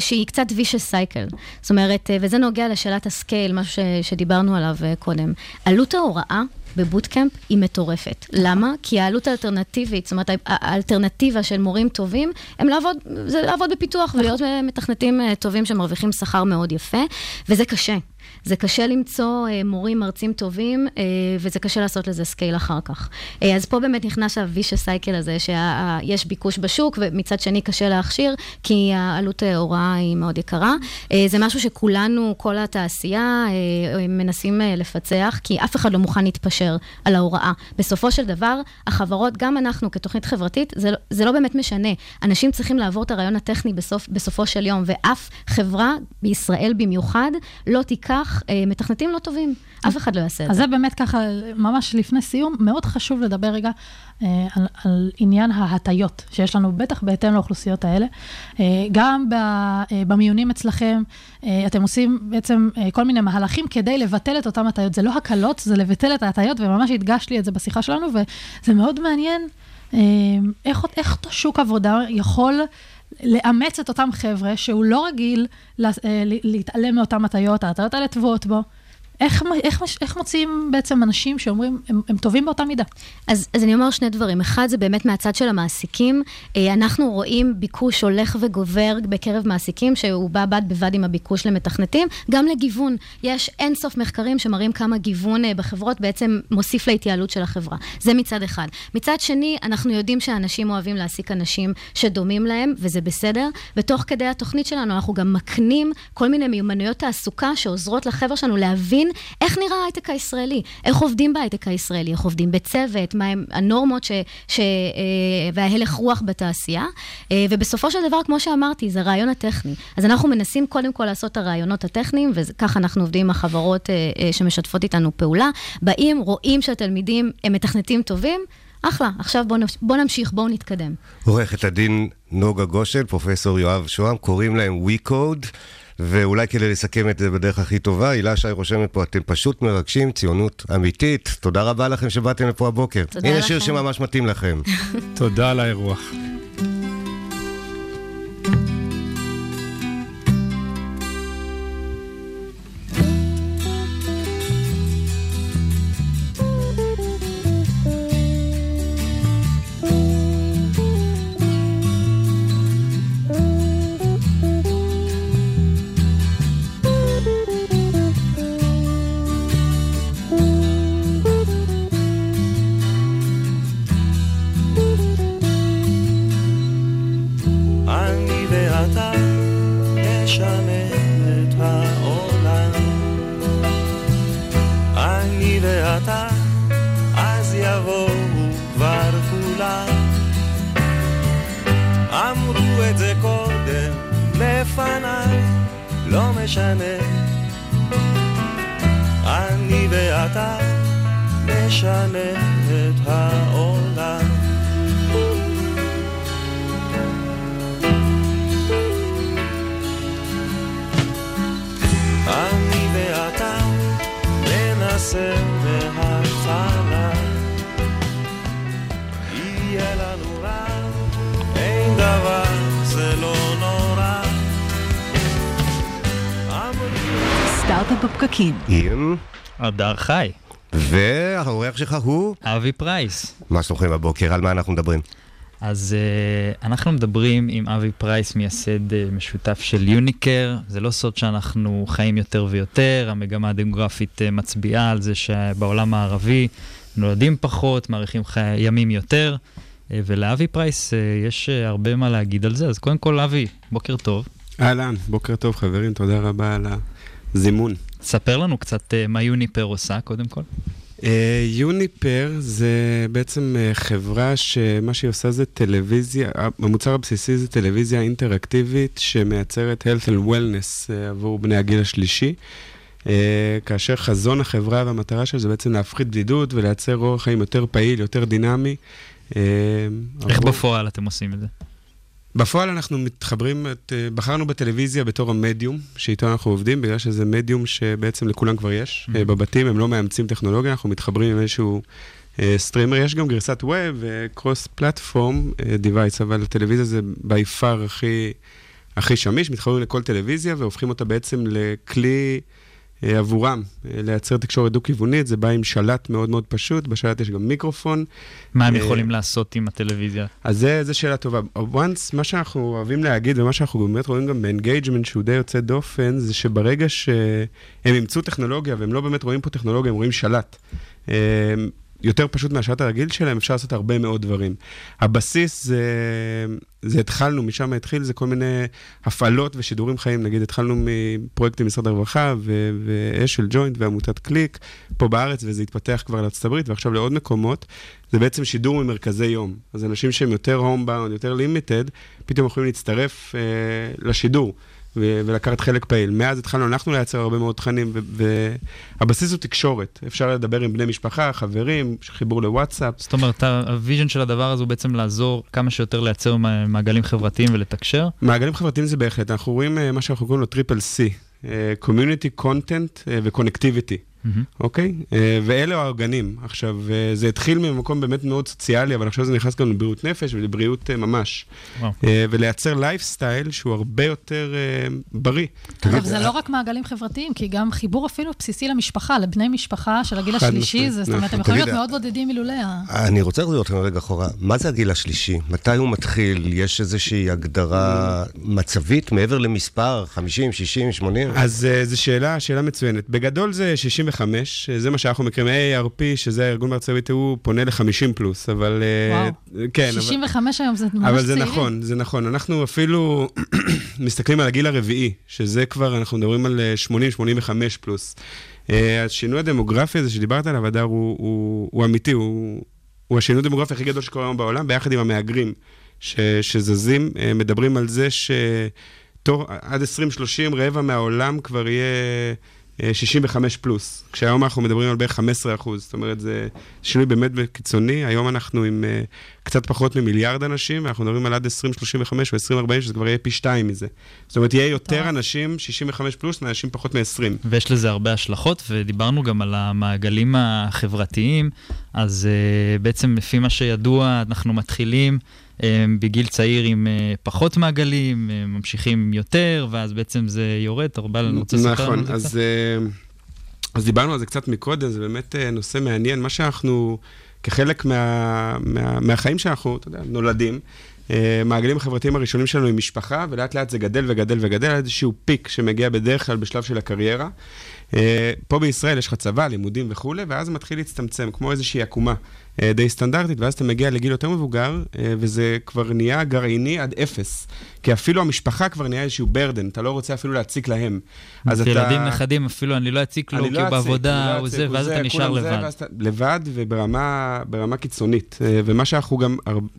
שהיא קצת vicious cycle. זאת אומרת, וזה נוגע לשאלת ה scale, משהו ש, שדיברנו עליו קודם. עלות ההוראה בבוטקאמפ היא מטורפת. למה? כי העלות האלטרנטיבית, זאת אומרת, הא- האלטרנטיבה של מורים טובים, הם לעבוד, זה לעבוד בפיתוח ולהיות אה, מתכנתים אה, טובים שמרוויחים שכר מאוד יפה, וזה קשה. זה קשה למצוא אה, מורים, מרצים טובים, אה, וזה קשה לעשות לזה scale אחר כך. אה, אז פה באמת נכנס ה vicious הזה, שיש ביקוש בשוק, ומצד שני קשה להכשיר, כי העלות ההוראה היא מאוד יקרה. זה משהו שכולנו, כל התעשייה, מנסים לפצח, כי אף אחד לא מוכן להתפשר על ההוראה. בסופו של דבר, החברות, גם אנחנו כתוכנית חברתית, זה, לא- זה לא באמת משנה. אנשים צריכים לעבור את הרעיון הטכני בסוף, בסופו של יום, ואף חברה, בישראל במיוחד, לא תיקח מתכנתים לא טובים. אף אחד לא יעשה את אז זה. זה באמת ככה, ממש לפני סיום, מאוד חשוב לדבר רגע אה, על, על עניין ההטיות שיש לנו, בטח בהתאם לאוכלוסיות האלה. אה, גם אה, במיונים אצלכם, אה, אתם עושים בעצם אה, כל מיני מהלכים כדי לבטל את אותן הטיות. זה לא הקלות, זה לבטל את ההטיות, וממש הדגשת לי את זה בשיחה שלנו, וזה מאוד מעניין אה, איך, איך אותו שוק עבודה יכול... לאמץ את אותם חבר'ה שהוא לא רגיל לה- אה, להתעלם מאותן הטיות, ההטיות האלה טבועות בו. איך, איך, איך מוצאים בעצם אנשים שאומרים, הם, הם טובים באותה מידה? אז, אז אני אומר שני דברים. אחד, זה באמת מהצד של המעסיקים. אה, אנחנו רואים ביקוש הולך וגובר בקרב מעסיקים, שהוא בא בד בבד עם הביקוש למתכנתים, גם לגיוון. יש אין סוף מחקרים שמראים כמה גיוון אה, בחברות בעצם מוסיף להתייעלות של החברה. זה מצד אחד. מצד שני, אנחנו יודעים שאנשים אוהבים להעסיק אנשים שדומים להם, וזה בסדר. ותוך כדי התוכנית שלנו, אנחנו גם מקנים כל מיני מיומנויות תעסוקה שעוזרות לחבר'ה שלנו להבין איך נראה ההייטק הישראלי, איך עובדים בהייטק הישראלי, איך עובדים בצוות, מה הם הנורמות ש, ש, אה, וההלך רוח בתעשייה. אה, ובסופו של דבר, כמו שאמרתי, זה הרעיון הטכני. אז אנחנו מנסים קודם כל לעשות את הרעיונות הטכניים, וככה אנחנו עובדים עם החברות אה, שמשתפות איתנו פעולה. באים, רואים שהתלמידים הם מתכנתים טובים, אחלה, עכשיו בואו בוא נמשיך, בואו נתקדם. עורכת הדין נוגה גושן, פרופסור יואב שוהם, קוראים להם WeCode, ואולי כדי לסכם את זה בדרך הכי טובה, הילה שי רושמת פה, אתם פשוט מרגשים, ציונות אמיתית. תודה רבה לכם שבאתם לפה הבוקר. תודה הנה שיר לכם. שממש מתאים לכם. [laughs] תודה על האירוח. פרייס. מה שלומכם בבוקר? על מה אנחנו מדברים? אז אה, אנחנו מדברים עם אבי פרייס, מייסד אה, משותף של יוניפר. זה לא סוד שאנחנו חיים יותר ויותר, המגמה הדמוגרפית אה, מצביעה על זה שבעולם המערבי נולדים פחות, מאריכים חי... ימים יותר, אה, ולאבי פרייס אה, יש אה, הרבה מה להגיד על זה. אז קודם כל, אבי, בוקר טוב. אהלן, בוקר טוב חברים, תודה רבה על הזימון. ספר לנו קצת uh, מה יוניפר עושה, קודם כל. יוניפר uh, זה בעצם uh, חברה שמה שהיא עושה זה טלוויזיה, המוצר הבסיסי זה טלוויזיה אינטראקטיבית שמייצרת health and wellness uh, עבור בני הגיל השלישי. Uh, כאשר חזון החברה והמטרה שלה זה בעצם להפחית בדידות ולייצר אורח חיים יותר פעיל, יותר דינמי. Uh, איך עבור... בפועל אתם עושים את זה? בפועל אנחנו מתחברים, את, בחרנו בטלוויזיה בתור המדיום שאיתו אנחנו עובדים, בגלל שזה מדיום שבעצם לכולם כבר יש. Mm-hmm. בבתים הם לא מאמצים טכנולוגיה, אנחנו מתחברים עם איזשהו אה, streamer. יש גם גרסת web ו cross platform device, אבל הטלוויזיה זה by far הכי, הכי שמיש. מתחברים לכל טלוויזיה והופכים אותה בעצם לכלי... עבורם לייצר תקשורת דו-כיוונית, זה בא עם שלט מאוד מאוד פשוט, בשלט יש גם מיקרופון. מה הם יכולים לעשות עם הטלוויזיה? אז זו שאלה טובה. once, מה שאנחנו אוהבים להגיד, ומה שאנחנו באמת רואים גם ב engagement שהוא די יוצא דופן, זה שברגע שהם אימצו טכנולוגיה, והם לא באמת רואים פה טכנולוגיה, הם רואים שלט. יותר פשוט מהשעת הרגיל שלהם, אפשר לעשות הרבה מאוד דברים. הבסיס זה, זה התחלנו, משם התחיל, זה כל מיני הפעלות ושידורים חיים. נגיד, התחלנו מפרויקטים במשרד הרווחה ואשל ג'וינט ועמותת קליק, פה בארץ, וזה התפתח כבר לארצות הברית, ועכשיו לעוד מקומות. זה בעצם שידור ממרכזי יום. אז אנשים שהם יותר הומבאונד, יותר לימיטד, פתאום יכולים להצטרף אה, לשידור. ולקחת חלק פעיל. מאז התחלנו אנחנו לייצר הרבה מאוד תכנים, והבסיס הוא תקשורת. אפשר לדבר עם בני משפחה, חברים, חיבור לוואטסאפ. זאת אומרת, ה vision של הדבר הזה הוא בעצם לעזור כמה שיותר לייצר מעגלים חברתיים ולתקשר? מעגלים חברתיים זה בהחלט. אנחנו רואים מה שאנחנו קוראים לו triple C, Community, Content ו Connectivity. אוקיי? Mm-hmm. Okay? ואלה העוגנים. עכשיו, זה התחיל ממקום באמת מאוד סוציאלי, אבל עכשיו זה נכנס גם לבריאות נפש ולבריאות ממש. Wow. ולייצר לייפסטייל שהוא הרבה יותר בריא. אגב, זה לא רק מעגלים חברתיים, כי גם חיבור אפילו בסיסי למשפחה, לבני משפחה של הגיל השלישי, זאת אומרת, הם יכולים להיות מאוד בודדים מילולא ה... אני רוצה לחזור אתכם רגע אחורה. מה זה הגיל השלישי? מתי הוא מתחיל? יש איזושהי הגדרה מצבית מעבר למספר, 50, 60, 80? אז זו שאלה, שאלה מצוינת. בגדול זה 65. 65, זה מה שאנחנו מכירים, AARP, שזה הארגון בארצות הברית, הוא פונה ל-50 פלוס, אבל... וואו, כן, 65 אבל, היום זה ממש צעירים. אבל זה צעירים. נכון, זה נכון. אנחנו אפילו [clears throat] מסתכלים על הגיל הרביעי, שזה כבר, אנחנו מדברים על 80-85 פלוס. השינוי הדמוגרפי הזה שדיברת עליו, הדר, הוא, הוא, הוא אמיתי, הוא, הוא השינוי הדמוגרפי הכי גדול שקורה היום בעולם, ביחד עם המהגרים ש, שזזים, מדברים על זה שעד 2030 רבע מהעולם כבר יהיה... 65 פלוס, כשהיום אנחנו מדברים על בערך 15 אחוז, זאת אומרת, זה שינוי באמת קיצוני. היום אנחנו עם uh, קצת פחות ממיליארד אנשים, ואנחנו מדברים על עד 2035 או 2040, שזה כבר יהיה פי שתיים מזה. זאת אומרת, יהיה יותר טוב. אנשים 65 פלוס מאנשים פחות מ-20. ויש לזה הרבה השלכות, ודיברנו גם על המעגלים החברתיים, אז uh, בעצם לפי מה שידוע, אנחנו מתחילים... בגיל צעיר עם אה, פחות מעגלים, ממשיכים יותר, ואז בעצם זה יורד. אתה רוצה לספר נכון, על זה קצת? נכון, אז דיברנו על זה קצת מקודם, זה באמת אה, נושא מעניין. מה שאנחנו, כחלק מה, מה, מהחיים שאנחנו, אתה יודע, נולדים, מעגלים החברתיים הראשונים שלנו עם משפחה, ולאט לאט זה גדל וגדל וגדל, עד איזשהו פיק שמגיע בדרך כלל בשלב של הקריירה. פה בישראל יש לך צבא, לימודים וכולי, ואז מתחיל להצטמצם, כמו איזושהי עקומה. אה, די סטנדרטית, ואז אתה מגיע לגיל יותר מבוגר, אה, וזה כבר נהיה גרעיני עד אפס. כי אפילו המשפחה כבר נהיה איזשהו ברדן, אתה לא רוצה אפילו להציק להם. אז אתה... ילדים, נכדים, אפילו אני לא אציק לו, כי לא בעבודה הוא זה, ואז אתה נשאר לבד. לבד וברמה קיצונית. אה, ומה שאנחנו גם,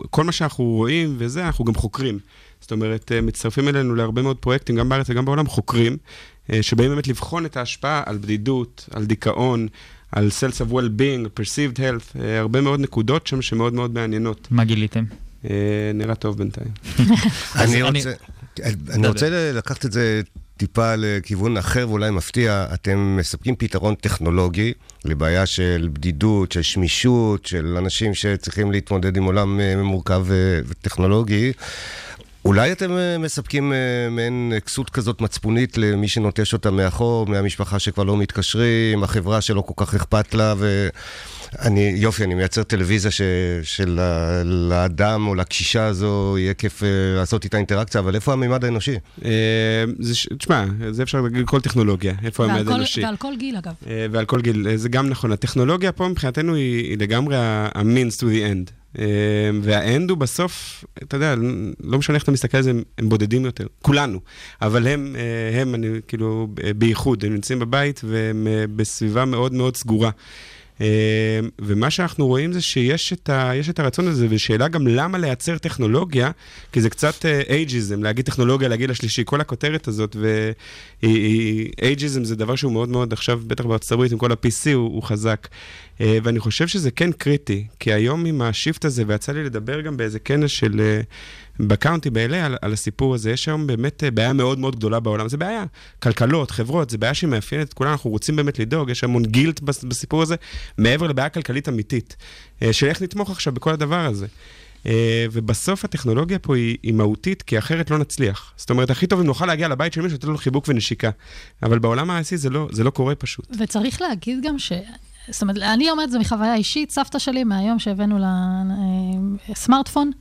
כל מה שאנחנו רואים וזה, אנחנו גם חוקרים. זאת אומרת, מצטרפים אלינו להרבה מאוד פרויקטים, גם בארץ וגם בעולם, חוקרים, שבאים באמת לבחון את ההשפעה על בדידות, על דיכאון, על Cells of Well-being, Perceived Health, uh, הרבה מאוד נקודות שם שמאוד מאוד מעניינות. מה גיליתם? Uh, נראה טוב בינתיים. [laughs] אני רוצה, אני רוצה לקחת את זה טיפה לכיוון אחר ואולי מפתיע. אתם מספקים פתרון טכנולוגי לבעיה של בדידות, של שמישות, של אנשים שצריכים להתמודד עם עולם אה, מורכב וטכנולוגי. אולי אתם אה, מספקים אה, מעין כסות כזאת מצפונית למי שנוטש אותה מאחור, מהמשפחה שכבר לא מתקשרים, החברה שלא כל כך אכפת לה, ואני, יופי, אני מייצר טלוויזיה ש, שלאדם או לקשישה הזו יהיה כיף אה, לעשות איתה אינטראקציה, אבל איפה הממד האנושי? תשמע, זה אפשר להגיד כל טכנולוגיה, איפה כל- האנושי. ועל כל גיל, אגב. ועל כל גיל, זה גם נכון. הטכנולוגיה פה מבחינתנו היא, היא לגמרי ה-means to the end. אה, וה-end הוא בסוף, אתה יודע, לא משנה איך אתה מסתכל על זה, הם, הם בודדים יותר. כולנו. אבל הם, אה, הם, אני כאילו, בייחוד, הם נמצאים בבית והם אה, בסביבה מאוד מאוד סגורה. אה, ומה שאנחנו רואים זה שיש את, ה, את הרצון הזה, ושאלה גם למה לייצר טכנולוגיה, כי זה קצת אייג'יזם, להגיד טכנולוגיה לגיל השלישי, כל הכותרת הזאת, ואייג'יזם זה דבר שהוא מאוד מאוד עכשיו, בטח בארצות הברית, עם כל ה-PC הוא, הוא חזק. אה, ואני חושב שזה כן קריטי, כי היום עם השיפט הזה, ויצא לי לדבר גם באיזה כנס של... בקאונטי ב-LA על, על הסיפור הזה, יש היום באמת אה, בעיה מאוד מאוד גדולה בעולם. זה בעיה, כלכלות, חברות, זה בעיה שמאפיינת את כולנו, אנחנו רוצים באמת לדאוג, יש המון גילט בס- בסיפור הזה, מעבר לבעיה כלכלית אמיתית, אה, של איך נתמוך עכשיו בכל הדבר הזה. אה, ובסוף הטכנולוגיה פה היא, היא מהותית, כי אחרת לא נצליח. זאת אומרת, הכי טוב אם נוכל להגיע לבית של מישהו, לתת לו חיבוק ונשיקה. אבל בעולם העשי זה לא, זה לא קורה פשוט. וצריך להגיד גם ש... זאת אומרת, אני אומרת זה מחוויה אישית, סבתא שלי, מהיום שהבאנו לה סמארטפון,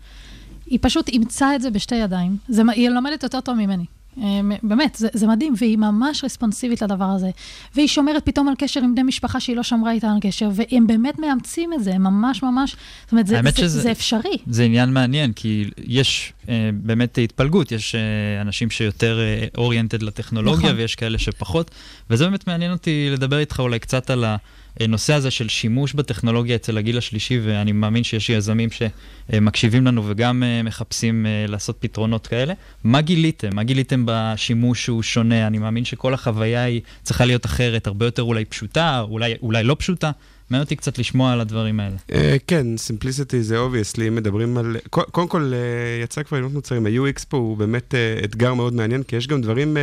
היא פשוט אימצה את זה בשתי ידיים. זה, היא לומדת יותר טוב ממני. אה, באמת, זה, זה מדהים, והיא ממש רספונסיבית לדבר הזה. והיא שומרת פתאום על קשר עם בני משפחה שהיא לא שמרה איתה על קשר, והם באמת מאמצים את זה, הם ממש ממש, זאת אומרת, זה, זה, שזה- זה אפשרי. זה עניין מעניין, כי יש אה, באמת התפלגות, יש אה, אנשים שיותר אוריינטד לטכנולוגיה, נכון. ויש כאלה שפחות, וזה באמת מעניין אותי לדבר איתך אולי קצת על הנושא הזה של שימוש בטכנולוגיה אצל הגיל השלישי, ואני מאמין שיש יזמים שמקשיבים לנו וגם אה, מחפשים אה, לעשות פתרונות כאלה. מה גיליתם? מה גיליתם בשימוש שהוא שונה? אני מאמין שכל החוויה היא צריכה להיות אחרת, הרבה יותר אולי פשוטה, אולי, אולי לא פשוטה. מעניין אותי קצת לשמוע על הדברים האלה. אה, כן, simplicity זה obviously, אם מדברים על... קו- קודם כל, אה, יצא כבר לבנות מוצרים, ה-UX פה הוא באמת אה, אתגר מאוד מעניין, כי יש גם דברים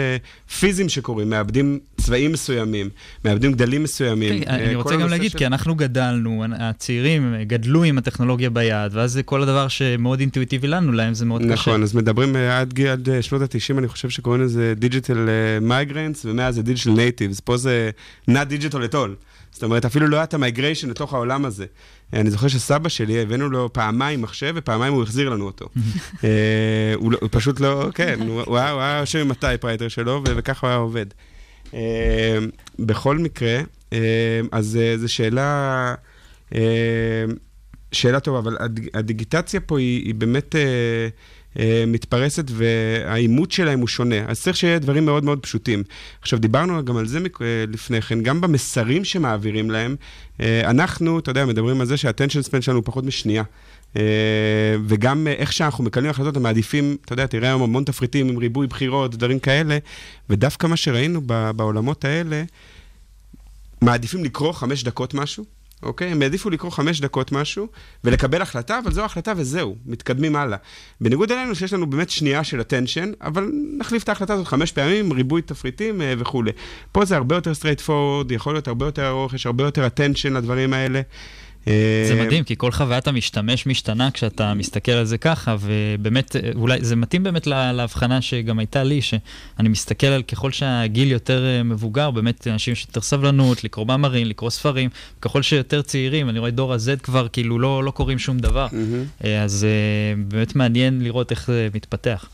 פיזיים שקורים, מאבדים צבעים מסוימים, מאבדים גדלים מסוימים. אני רוצה גם להגיד, כי אנחנו גדלנו, הצעירים גדלו עם הטכנולוגיה ביד, ואז זה כל הדבר שמאוד אינטואיטיבי לנו, להם זה מאוד קשה. נכון, אז מדברים עד שנות ה-90, אני חושב שקוראים לזה digital migrants, ומאז זה digital natives, פה זה not digital at all. זאת אומרת, אפילו לא היה את ה migration לתוך העולם הזה. אני זוכר שסבא שלי, הבאנו לו פעמיים מחשב, ופעמיים הוא החזיר לנו אותו. [laughs] אה, הוא לא- הוא פשוט לא, כן, הוא הוא היה יושב עם ה typewriter שלו, וככה הוא היה עובד. אה, בכל מקרה, אה, אז זו שאלה... שאלה טובה, אבל הד- הדיגיטציה פה היא, היא באמת מתפרסת והאימות שלהם הוא שונה. אז צריך שיהיה דברים מאוד מאוד פשוטים. עכשיו, דיברנו גם על זה אה, לפני כן, גם במסרים שמעבירים להם, אה, אנחנו, אתה יודע, מדברים על זה שה-attention span שלנו הוא פחות משנייה. אה, וגם אה, איך שאנחנו מקבלים החלטות, הם מעדיפים, אתה יודע, תראה היום המון תפריטים עם ריבוי בחירות, דברים כאלה, ודווקא מה שראינו בעולמות האלה, מעדיפים לקרוא חמש דקות משהו, אוקיי? הם העדיפו לקרוא חמש דקות משהו ולקבל החלטה, אבל זו ההחלטה וזהו, מתקדמים הלאה. בניגוד אלינו שיש לנו באמת שנייה של attention, אבל נחליף את ההחלטה הזאת חמש פעמים, ריבוי תפריטים אה, וכולי. פה זה הרבה יותר straight forward, יכול להיות הרבה יותר ארוך, יש הרבה יותר attention לדברים האלה. זה אה, מדהים, כי כל חוויית המשתמש משתנה כשאתה מסתכל על זה ככה, ובאמת, אה, אולי זה מתאים באמת לה- להבחנה שגם הייתה לי, שאני מסתכל על ככל שהגיל יותר אה, מבוגר, באמת אנשים יש יותר סבלנות, לקרוא מאמרים, לקרוא ספרים, ככל שיותר צעירים, אני רואה דור ה-Z כבר כאילו לא, לא קוראים שום דבר, אה, אז באמת מעניין לראות איך זה מתפתח.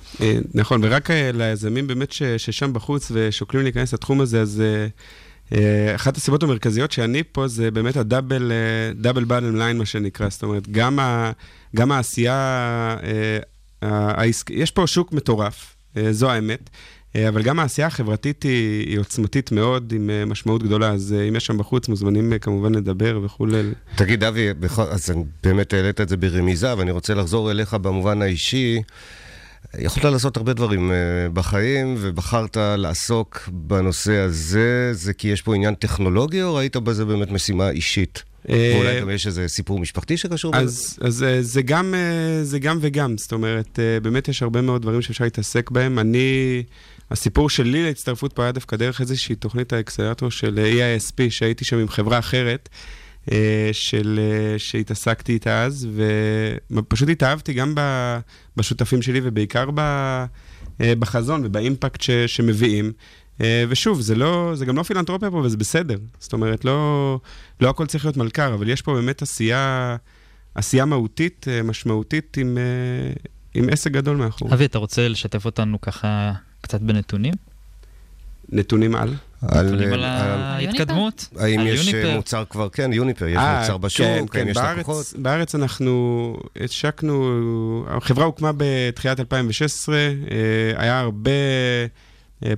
נכון, ורק ליזמים באמת ש- ששם בחוץ ושוקלים להיכנס לתחום הזה, אז אחת הסיבות המרכזיות שאני פה זה באמת הדאבל, אה, דאבל בטם ליין, מה שנקרא, זאת אומרת, גם, ה, גם העשייה, אה, העסק, יש פה שוק מטורף, אה, זו האמת. אה, אבל גם העשייה החברתית היא, היא עוצמתית מאוד, עם אה, משמעות גדולה, אז אה, אם יש שם בחוץ, מוזמנים אה, כמובן לדבר וכולי. תגיד, אבי, אז באמת העלית את זה ברמיזה, ואני רוצה לחזור אליך במובן האישי. יכולת לעשות הרבה דברים אה, בחיים, ובחרת לעסוק בנושא הזה, זה כי יש פה עניין טכנולוגי, או ראית בזה באמת משימה אישית? אה, ואולי גם יש איזה סיפור משפחתי שקשור בזה? אז, אז אה, זה, גם, זה גם וגם, זאת אומרת, באמת יש הרבה מאוד דברים שאפשר להתעסק בהם. אני, הסיפור שלי להצטרפות פה היה דווקא דרך איזושהי תוכנית האקסלרטור של EISP, שהייתי שם עם חברה אחרת. אה, של, אה, שהתעסקתי איתה אז, ופשוט התאהבתי גם בשותפים שלי ובעיקר אה, בחזון ובאימפקט ש, שמביאים. ושוב, זה, לא, זה גם לא פילנטרופיה פה וזה בסדר. זאת אומרת, לא, לא הכל צריך להיות מלכר, אבל יש פה באמת עשייה, עשייה מהותית, משמעותית, עם, עם עסק גדול מאחור. אבי, אתה רוצה לשתף אותנו ככה קצת בנתונים? נתונים על? נתונים על על- ההתקדמות? האם על יש יוניפר? אה, מוצר כבר, כן, יוניפר, יש אה, מוצר בשוק, כן, האם כן, יש בארץ, לקוחות? בארץ אנחנו השקנו, החברה הוקמה בתחילת 2016, אה, היה הרבה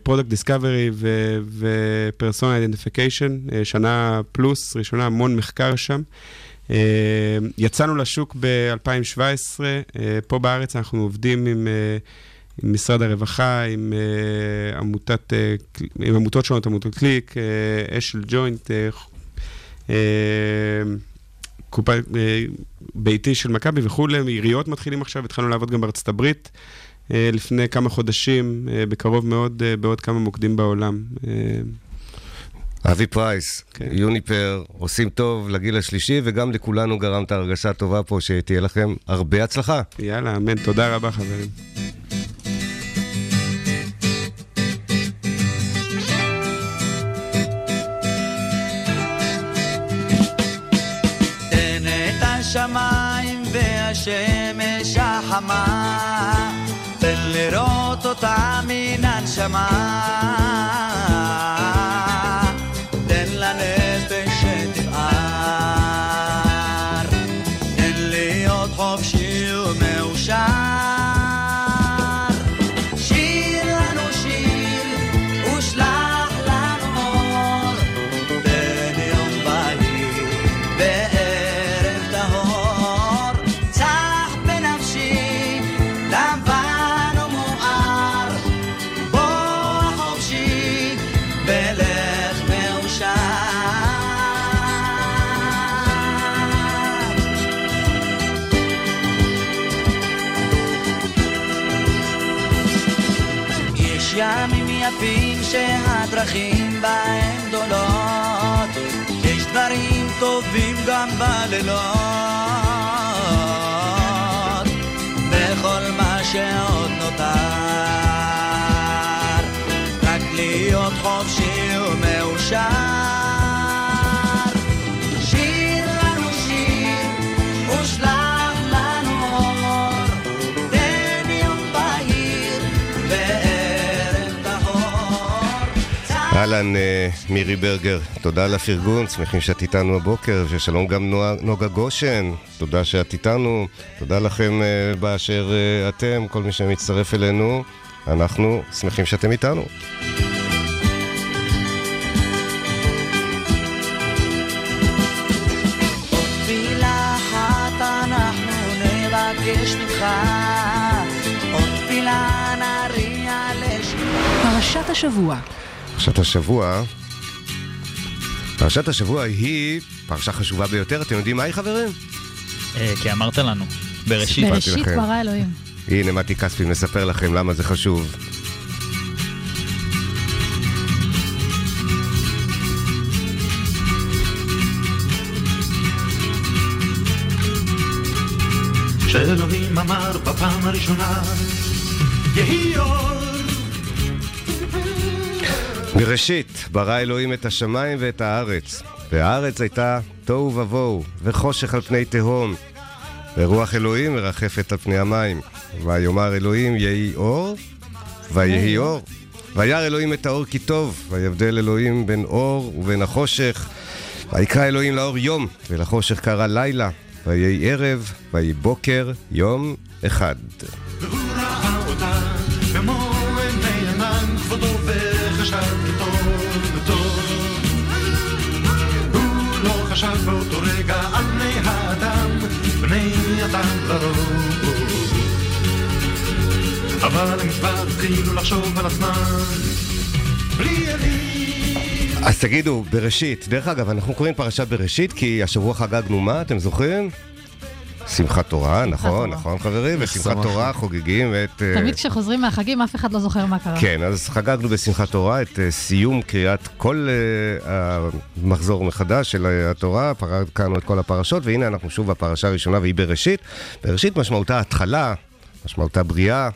product discovery ו persona identification, שנה פלוס, ראשונה המון מחקר שם. אה, יצאנו לשוק ב-2017, פה בארץ אנחנו עובדים עם... עם משרד הרווחה, עם, אה, עמותת, אה, עם עמותות שונות, עמותות קליק, אה, אשל ג'וינט, אה, אה, קופה, אה, ביתי של מכבי וכולי, עיריות מתחילים עכשיו, התחלנו לעבוד גם בארצות הברית אה, לפני כמה חודשים, אה, בקרוב מאוד, אה, בעוד כמה מוקדים בעולם. אה, אבי פרייס, יוניפר, עושים טוב לגיל השלישי, וגם לכולנו גרמת הרגשה טובה פה, שתהיה לכם הרבה הצלחה. יאללה, אמן, תודה רבה חברים. השמיים והשמש החמה, תן לראות אותה מן הנשמה. טובים גם בלילות. אהלן, אה, מירי ברגר, תודה על הפרגון, שמחים שאת איתנו הבוקר, ושלום גם נועה- נוגה גושן, תודה שאת איתנו, תודה לכם אה, באשר אה, אתם, כל מי שמצטרף אלינו, אנחנו שמחים שאתם איתנו. פרשת השבוע. פרשת השבוע, פרשת השבוע היא פרשה חשובה ביותר, אתם יודעים מה היא חברים? אה, כי אמרת לנו, בראשית. בראשית. ברא אלוהים. הנה מתי כספי מספר לכם למה זה חשוב. שאלוהים אמר בפעם הראשונה, יהי אור. בראשית ברא אלוהים את השמיים ואת הארץ, והארץ הייתה תוהו ובוהו, וחושך על פני תהום, ורוח אלוהים מרחפת על פני המים. ויאמר אלוהים יהי אור, ויהי אור. וירא אלוהים את האור כי טוב, ויבדל אלוהים בין אור ובין החושך. ויקרא אלוהים לאור יום, ולחושך קרא לילה. ויהי ערב, ויהי בוקר, יום אחד. בלי אלים. אז תגידו, בראשית, דרך אגב, אנחנו קוראים פרשת בראשית כי השבוע חגגנו מה, אתם זוכרים? שמחת תורה, נכון. נכון חברים, בשמחת שמח. תורה חוגגים את... אה, תמיד כשחוזרים מהחגים, אף אחד לא זוכר מה קרה. כן, אז חגגנו בשמחת תורה את אה, סיום קריאת כל אה, המחזור מחדש של אה, התורה, קראנו את כל הפרשות, והנה אנחנו שוב בפרשה הראשונה והיא בראשית. בראשית משמעותה התחלה, משמעותה בריאה.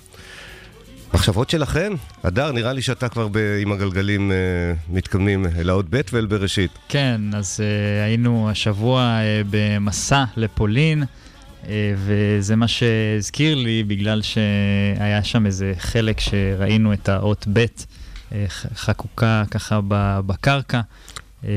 מחשבות שלכם? הדר, נראה לי שאתה כבר ב- עם הגלגלים אה, מתקדמים אל האות ב' ואל בראשית. כן, אז uh, היינו השבוע uh, במסע לפולין, וזה מה שהזכיר לי, בגלל שהיה שם איזה חלק שראינו את האות ב' ח- חקוקה ככה בקרקע. Uh,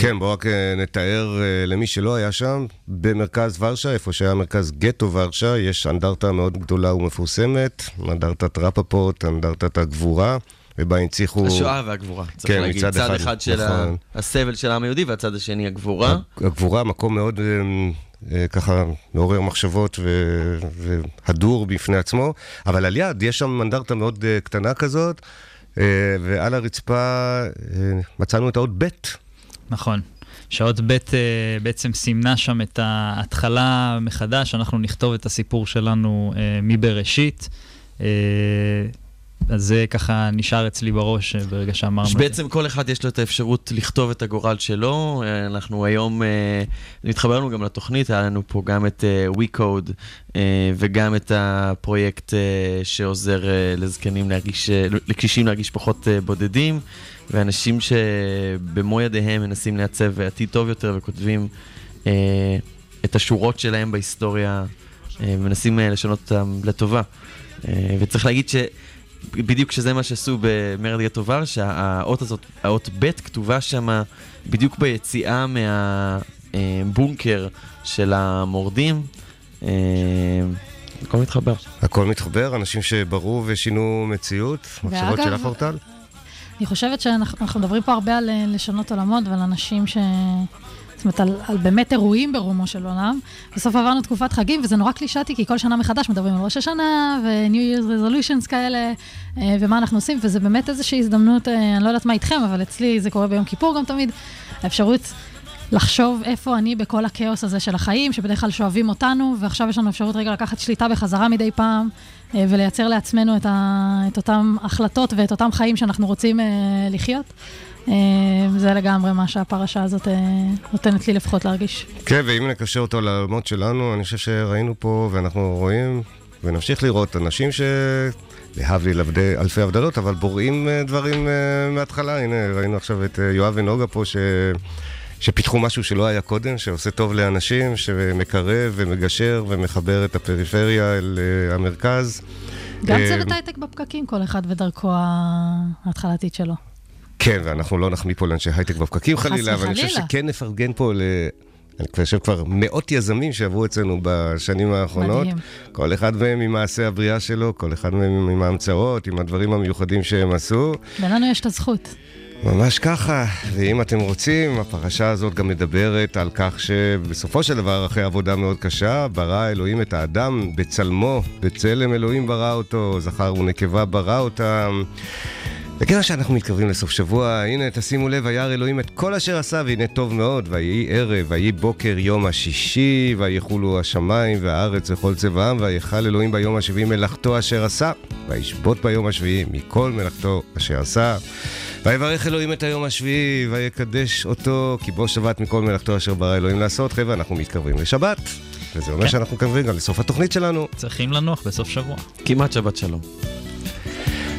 כן, בואו רק אה, נתאר אה, למי שלא היה שם, במרכז ורשה, איפה שהיה מרכז גטו ורשה, יש אנדרטה מאוד גדולה ומפורסמת, אנדרטת רפפורט, אנדרטת הגבורה, ובה הנציחו... השואה והגבורה. צריך כן, להגיד, מצד צד אחד, אחד של נכון. הסבל של העם היהודי והצד השני הגבורה. הגבורה, מקום מאוד אה, אה, ככה מעורר מחשבות ו- והדור בפני עצמו, אבל על יד יש שם אנדרטה מאוד אה, קטנה כזאת, אה, ועל הרצפה אה, מצאנו את האות ב'. נכון. שעות ב' אה, בעצם סימנה שם את ההתחלה מחדש, אנחנו נכתוב את הסיפור שלנו אה, מבראשית. אז זה ככה נשאר אצלי בראש אה, ברגע שאמרנו את זה. שבעצם כל אחד יש לו את האפשרות לכתוב את הגורל שלו. אה, אנחנו היום, אה, התחברנו גם לתוכנית, היה לנו פה גם את WeCode וגם את הפרויקט שעוזר לזקנים להרגיש, לקשישים להרגיש פחות בודדים, ואנשים שבמו ידיהם מנסים לעצב עתיד טוב יותר וכותבים את השורות שלהם בהיסטוריה, ומנסים אה, לשנות אותם לטובה. וצריך להגיד ש... בדיוק שזה מה שעשו במרד גטו ורשה, האות הזאת, האות ב' כתובה שם בדיוק ביציאה מהבונקר של המורדים. אה, הכל מתחבר. הכל מתחבר, אנשים שברו ושינו מציאות, מחשבות ואגב, שלך אורטל? אני חושבת שאנחנו אנחנו מדברים פה הרבה על אה, לשנות עולמות ועל אנשים ש... זאת אומרת, על, על באמת אירועים ברומו של עולם. בסוף עברנו תקופת חגים, וזה נורא קלישאתי, כי כל שנה מחדש מדברים על ראש השנה, ו-New Year's Resolutions כאלה, אה, ומה אנחנו עושים, וזה באמת איזושהי הזדמנות, אה, אני לא יודעת מה איתכם, אבל אצלי זה קורה ביום כיפור גם תמיד, האפשרות לחשוב איפה אני בכל הכאוס הזה של החיים, שבדרך כלל שואבים אותנו, ועכשיו יש לנו אפשרות רגע לקחת שליטה בחזרה מדי פעם, אה, ולייצר לעצמנו את, ה, את אותן החלטות ואת אותם חיים שאנחנו רוצים לחיות. אה, זה לגמרי מה שהפרשה הזאת אה, נותנת לי לפחות להרגיש. כן, ואם נקשר אותו לעולמות שלנו, אני חושב שראינו פה, ואנחנו רואים, ונמשיך לראות אנשים ש... להבדיל אלפי- הבדלות, אבל בוראים אה, דברים מההתחלה. הנה, ראינו עכשיו את יואב ונוגה פה, ש... שפיתחו משהו שלא היה קודם, שעושה טוב לאנשים, שמקרב ומגשר ומחבר את הפריפריה אל המרכז. גם צוות הייטק בפקקים, כל אחד ודרכו ההתחלתית שלו. כן, ואנחנו לא נחמיא פה לאנשי הייטק בפקקים חלילה, אבל אני חושב. שכן נפרגן פה ל... אני חושב כבר מאות יזמים שעברו אצלנו בשנים האחרונות. מדהים. כל אחד מהם עם מעשה הבריאה שלו, כל אחד מהם עם ההמצאות, עם הדברים המיוחדים שהם עשו. ולנו יש את הזכות. ממש ככה, ואם אתם רוצים, הפרשה הזאת גם מדברת על כך שבסופו של דבר, אחרי עבודה מאוד קשה, ברא אלוהים את האדם בצלמו, בצלם אלוהים ברא אותו, זכר ונקבה ברא אותם. וכיוון שאנחנו מתקרבים לסוף שבוע, הנה, תשימו לב, וירא אלוהים את כל אשר עשה, והנה טוב מאוד, ויהי ערב, ויהי בוקר יום השישי, ויחולו השמיים והארץ וכל צבעם, ויכל אלוהים ביום השביעי מלאכתו אשר עשה, וישבות ביום השביעי מכל מלאכתו אשר עשה. ויברך אלוהים את היום השביעי, ויקדש אותו, כי בו שבת מכל מלאכתו אשר ברא אלוהים לעשות. חבר'ה, אנחנו מתקרבים לשבת, וזה אומר כן. שאנחנו מתקרבים גם לסוף התוכנית שלנו. צריכים לנוח בסוף שבוע. כמעט שבת שלום.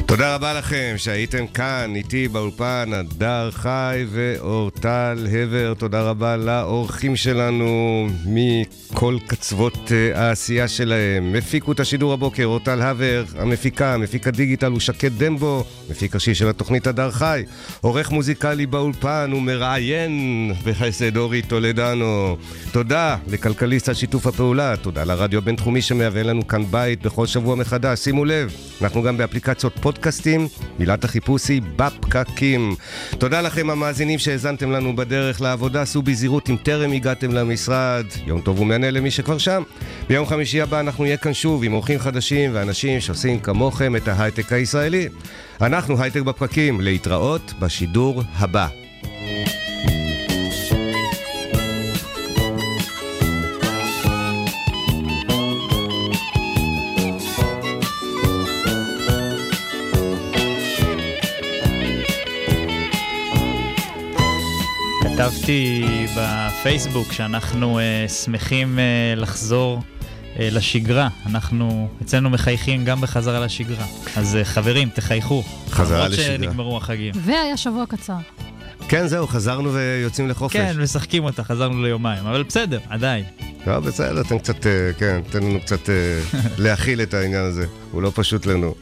תודה רבה לכם שהייתם כאן איתי באולפן, הדר חי ואורטל הבר. תודה רבה לאורחים שלנו מכל קצוות אה, העשייה שלהם. הפיקו את השידור הבוקר אורטל הבר, המפיקה, מפיק הדיגיטל הוא שקד דמבו, מפיק ראשי של התוכנית הדר חי, עורך מוזיקלי באולפן ומראיין בחסד אורי טולדנו. תודה לכלכליסט על שיתוף הפעולה, תודה לרדיו הבינתחומי שמהווה לנו כאן בית בכל שבוע מחדש. שימו לב, אנחנו גם באפליקציות פודקאסטים, מילת החיפוש היא בפקקים. תודה לכם המאזינים שהאזנתם לנו בדרך לעבודה, סעו בזהירות אם טרם הגעתם למשרד. יום טוב ומהנה למי שכבר שם. ביום חמישי הבא אנחנו נהיה כאן שוב עם אורחים חדשים ואנשים שעושים כמוכם את ההייטק הישראלי. אנחנו הייטק בפקקים, להתראות בשידור הבא. כתבתי בפייסבוק שאנחנו uh, שמחים uh, לחזור uh, לשגרה. אנחנו אצלנו מחייכים גם בחזרה לשגרה. אז uh, חברים, תחייכו. חזרה לשגרה. למרות שנגמרו החגים. והיה שבוע קצר. כן, זהו, חזרנו ויוצאים לחופש. כן, משחקים אותה, חזרנו ליומיים, אבל בסדר, עדיין. לא, בסדר, תן קצת, כן, תן לנו קצת [laughs] להכיל את העניין הזה. הוא לא פשוט לנו.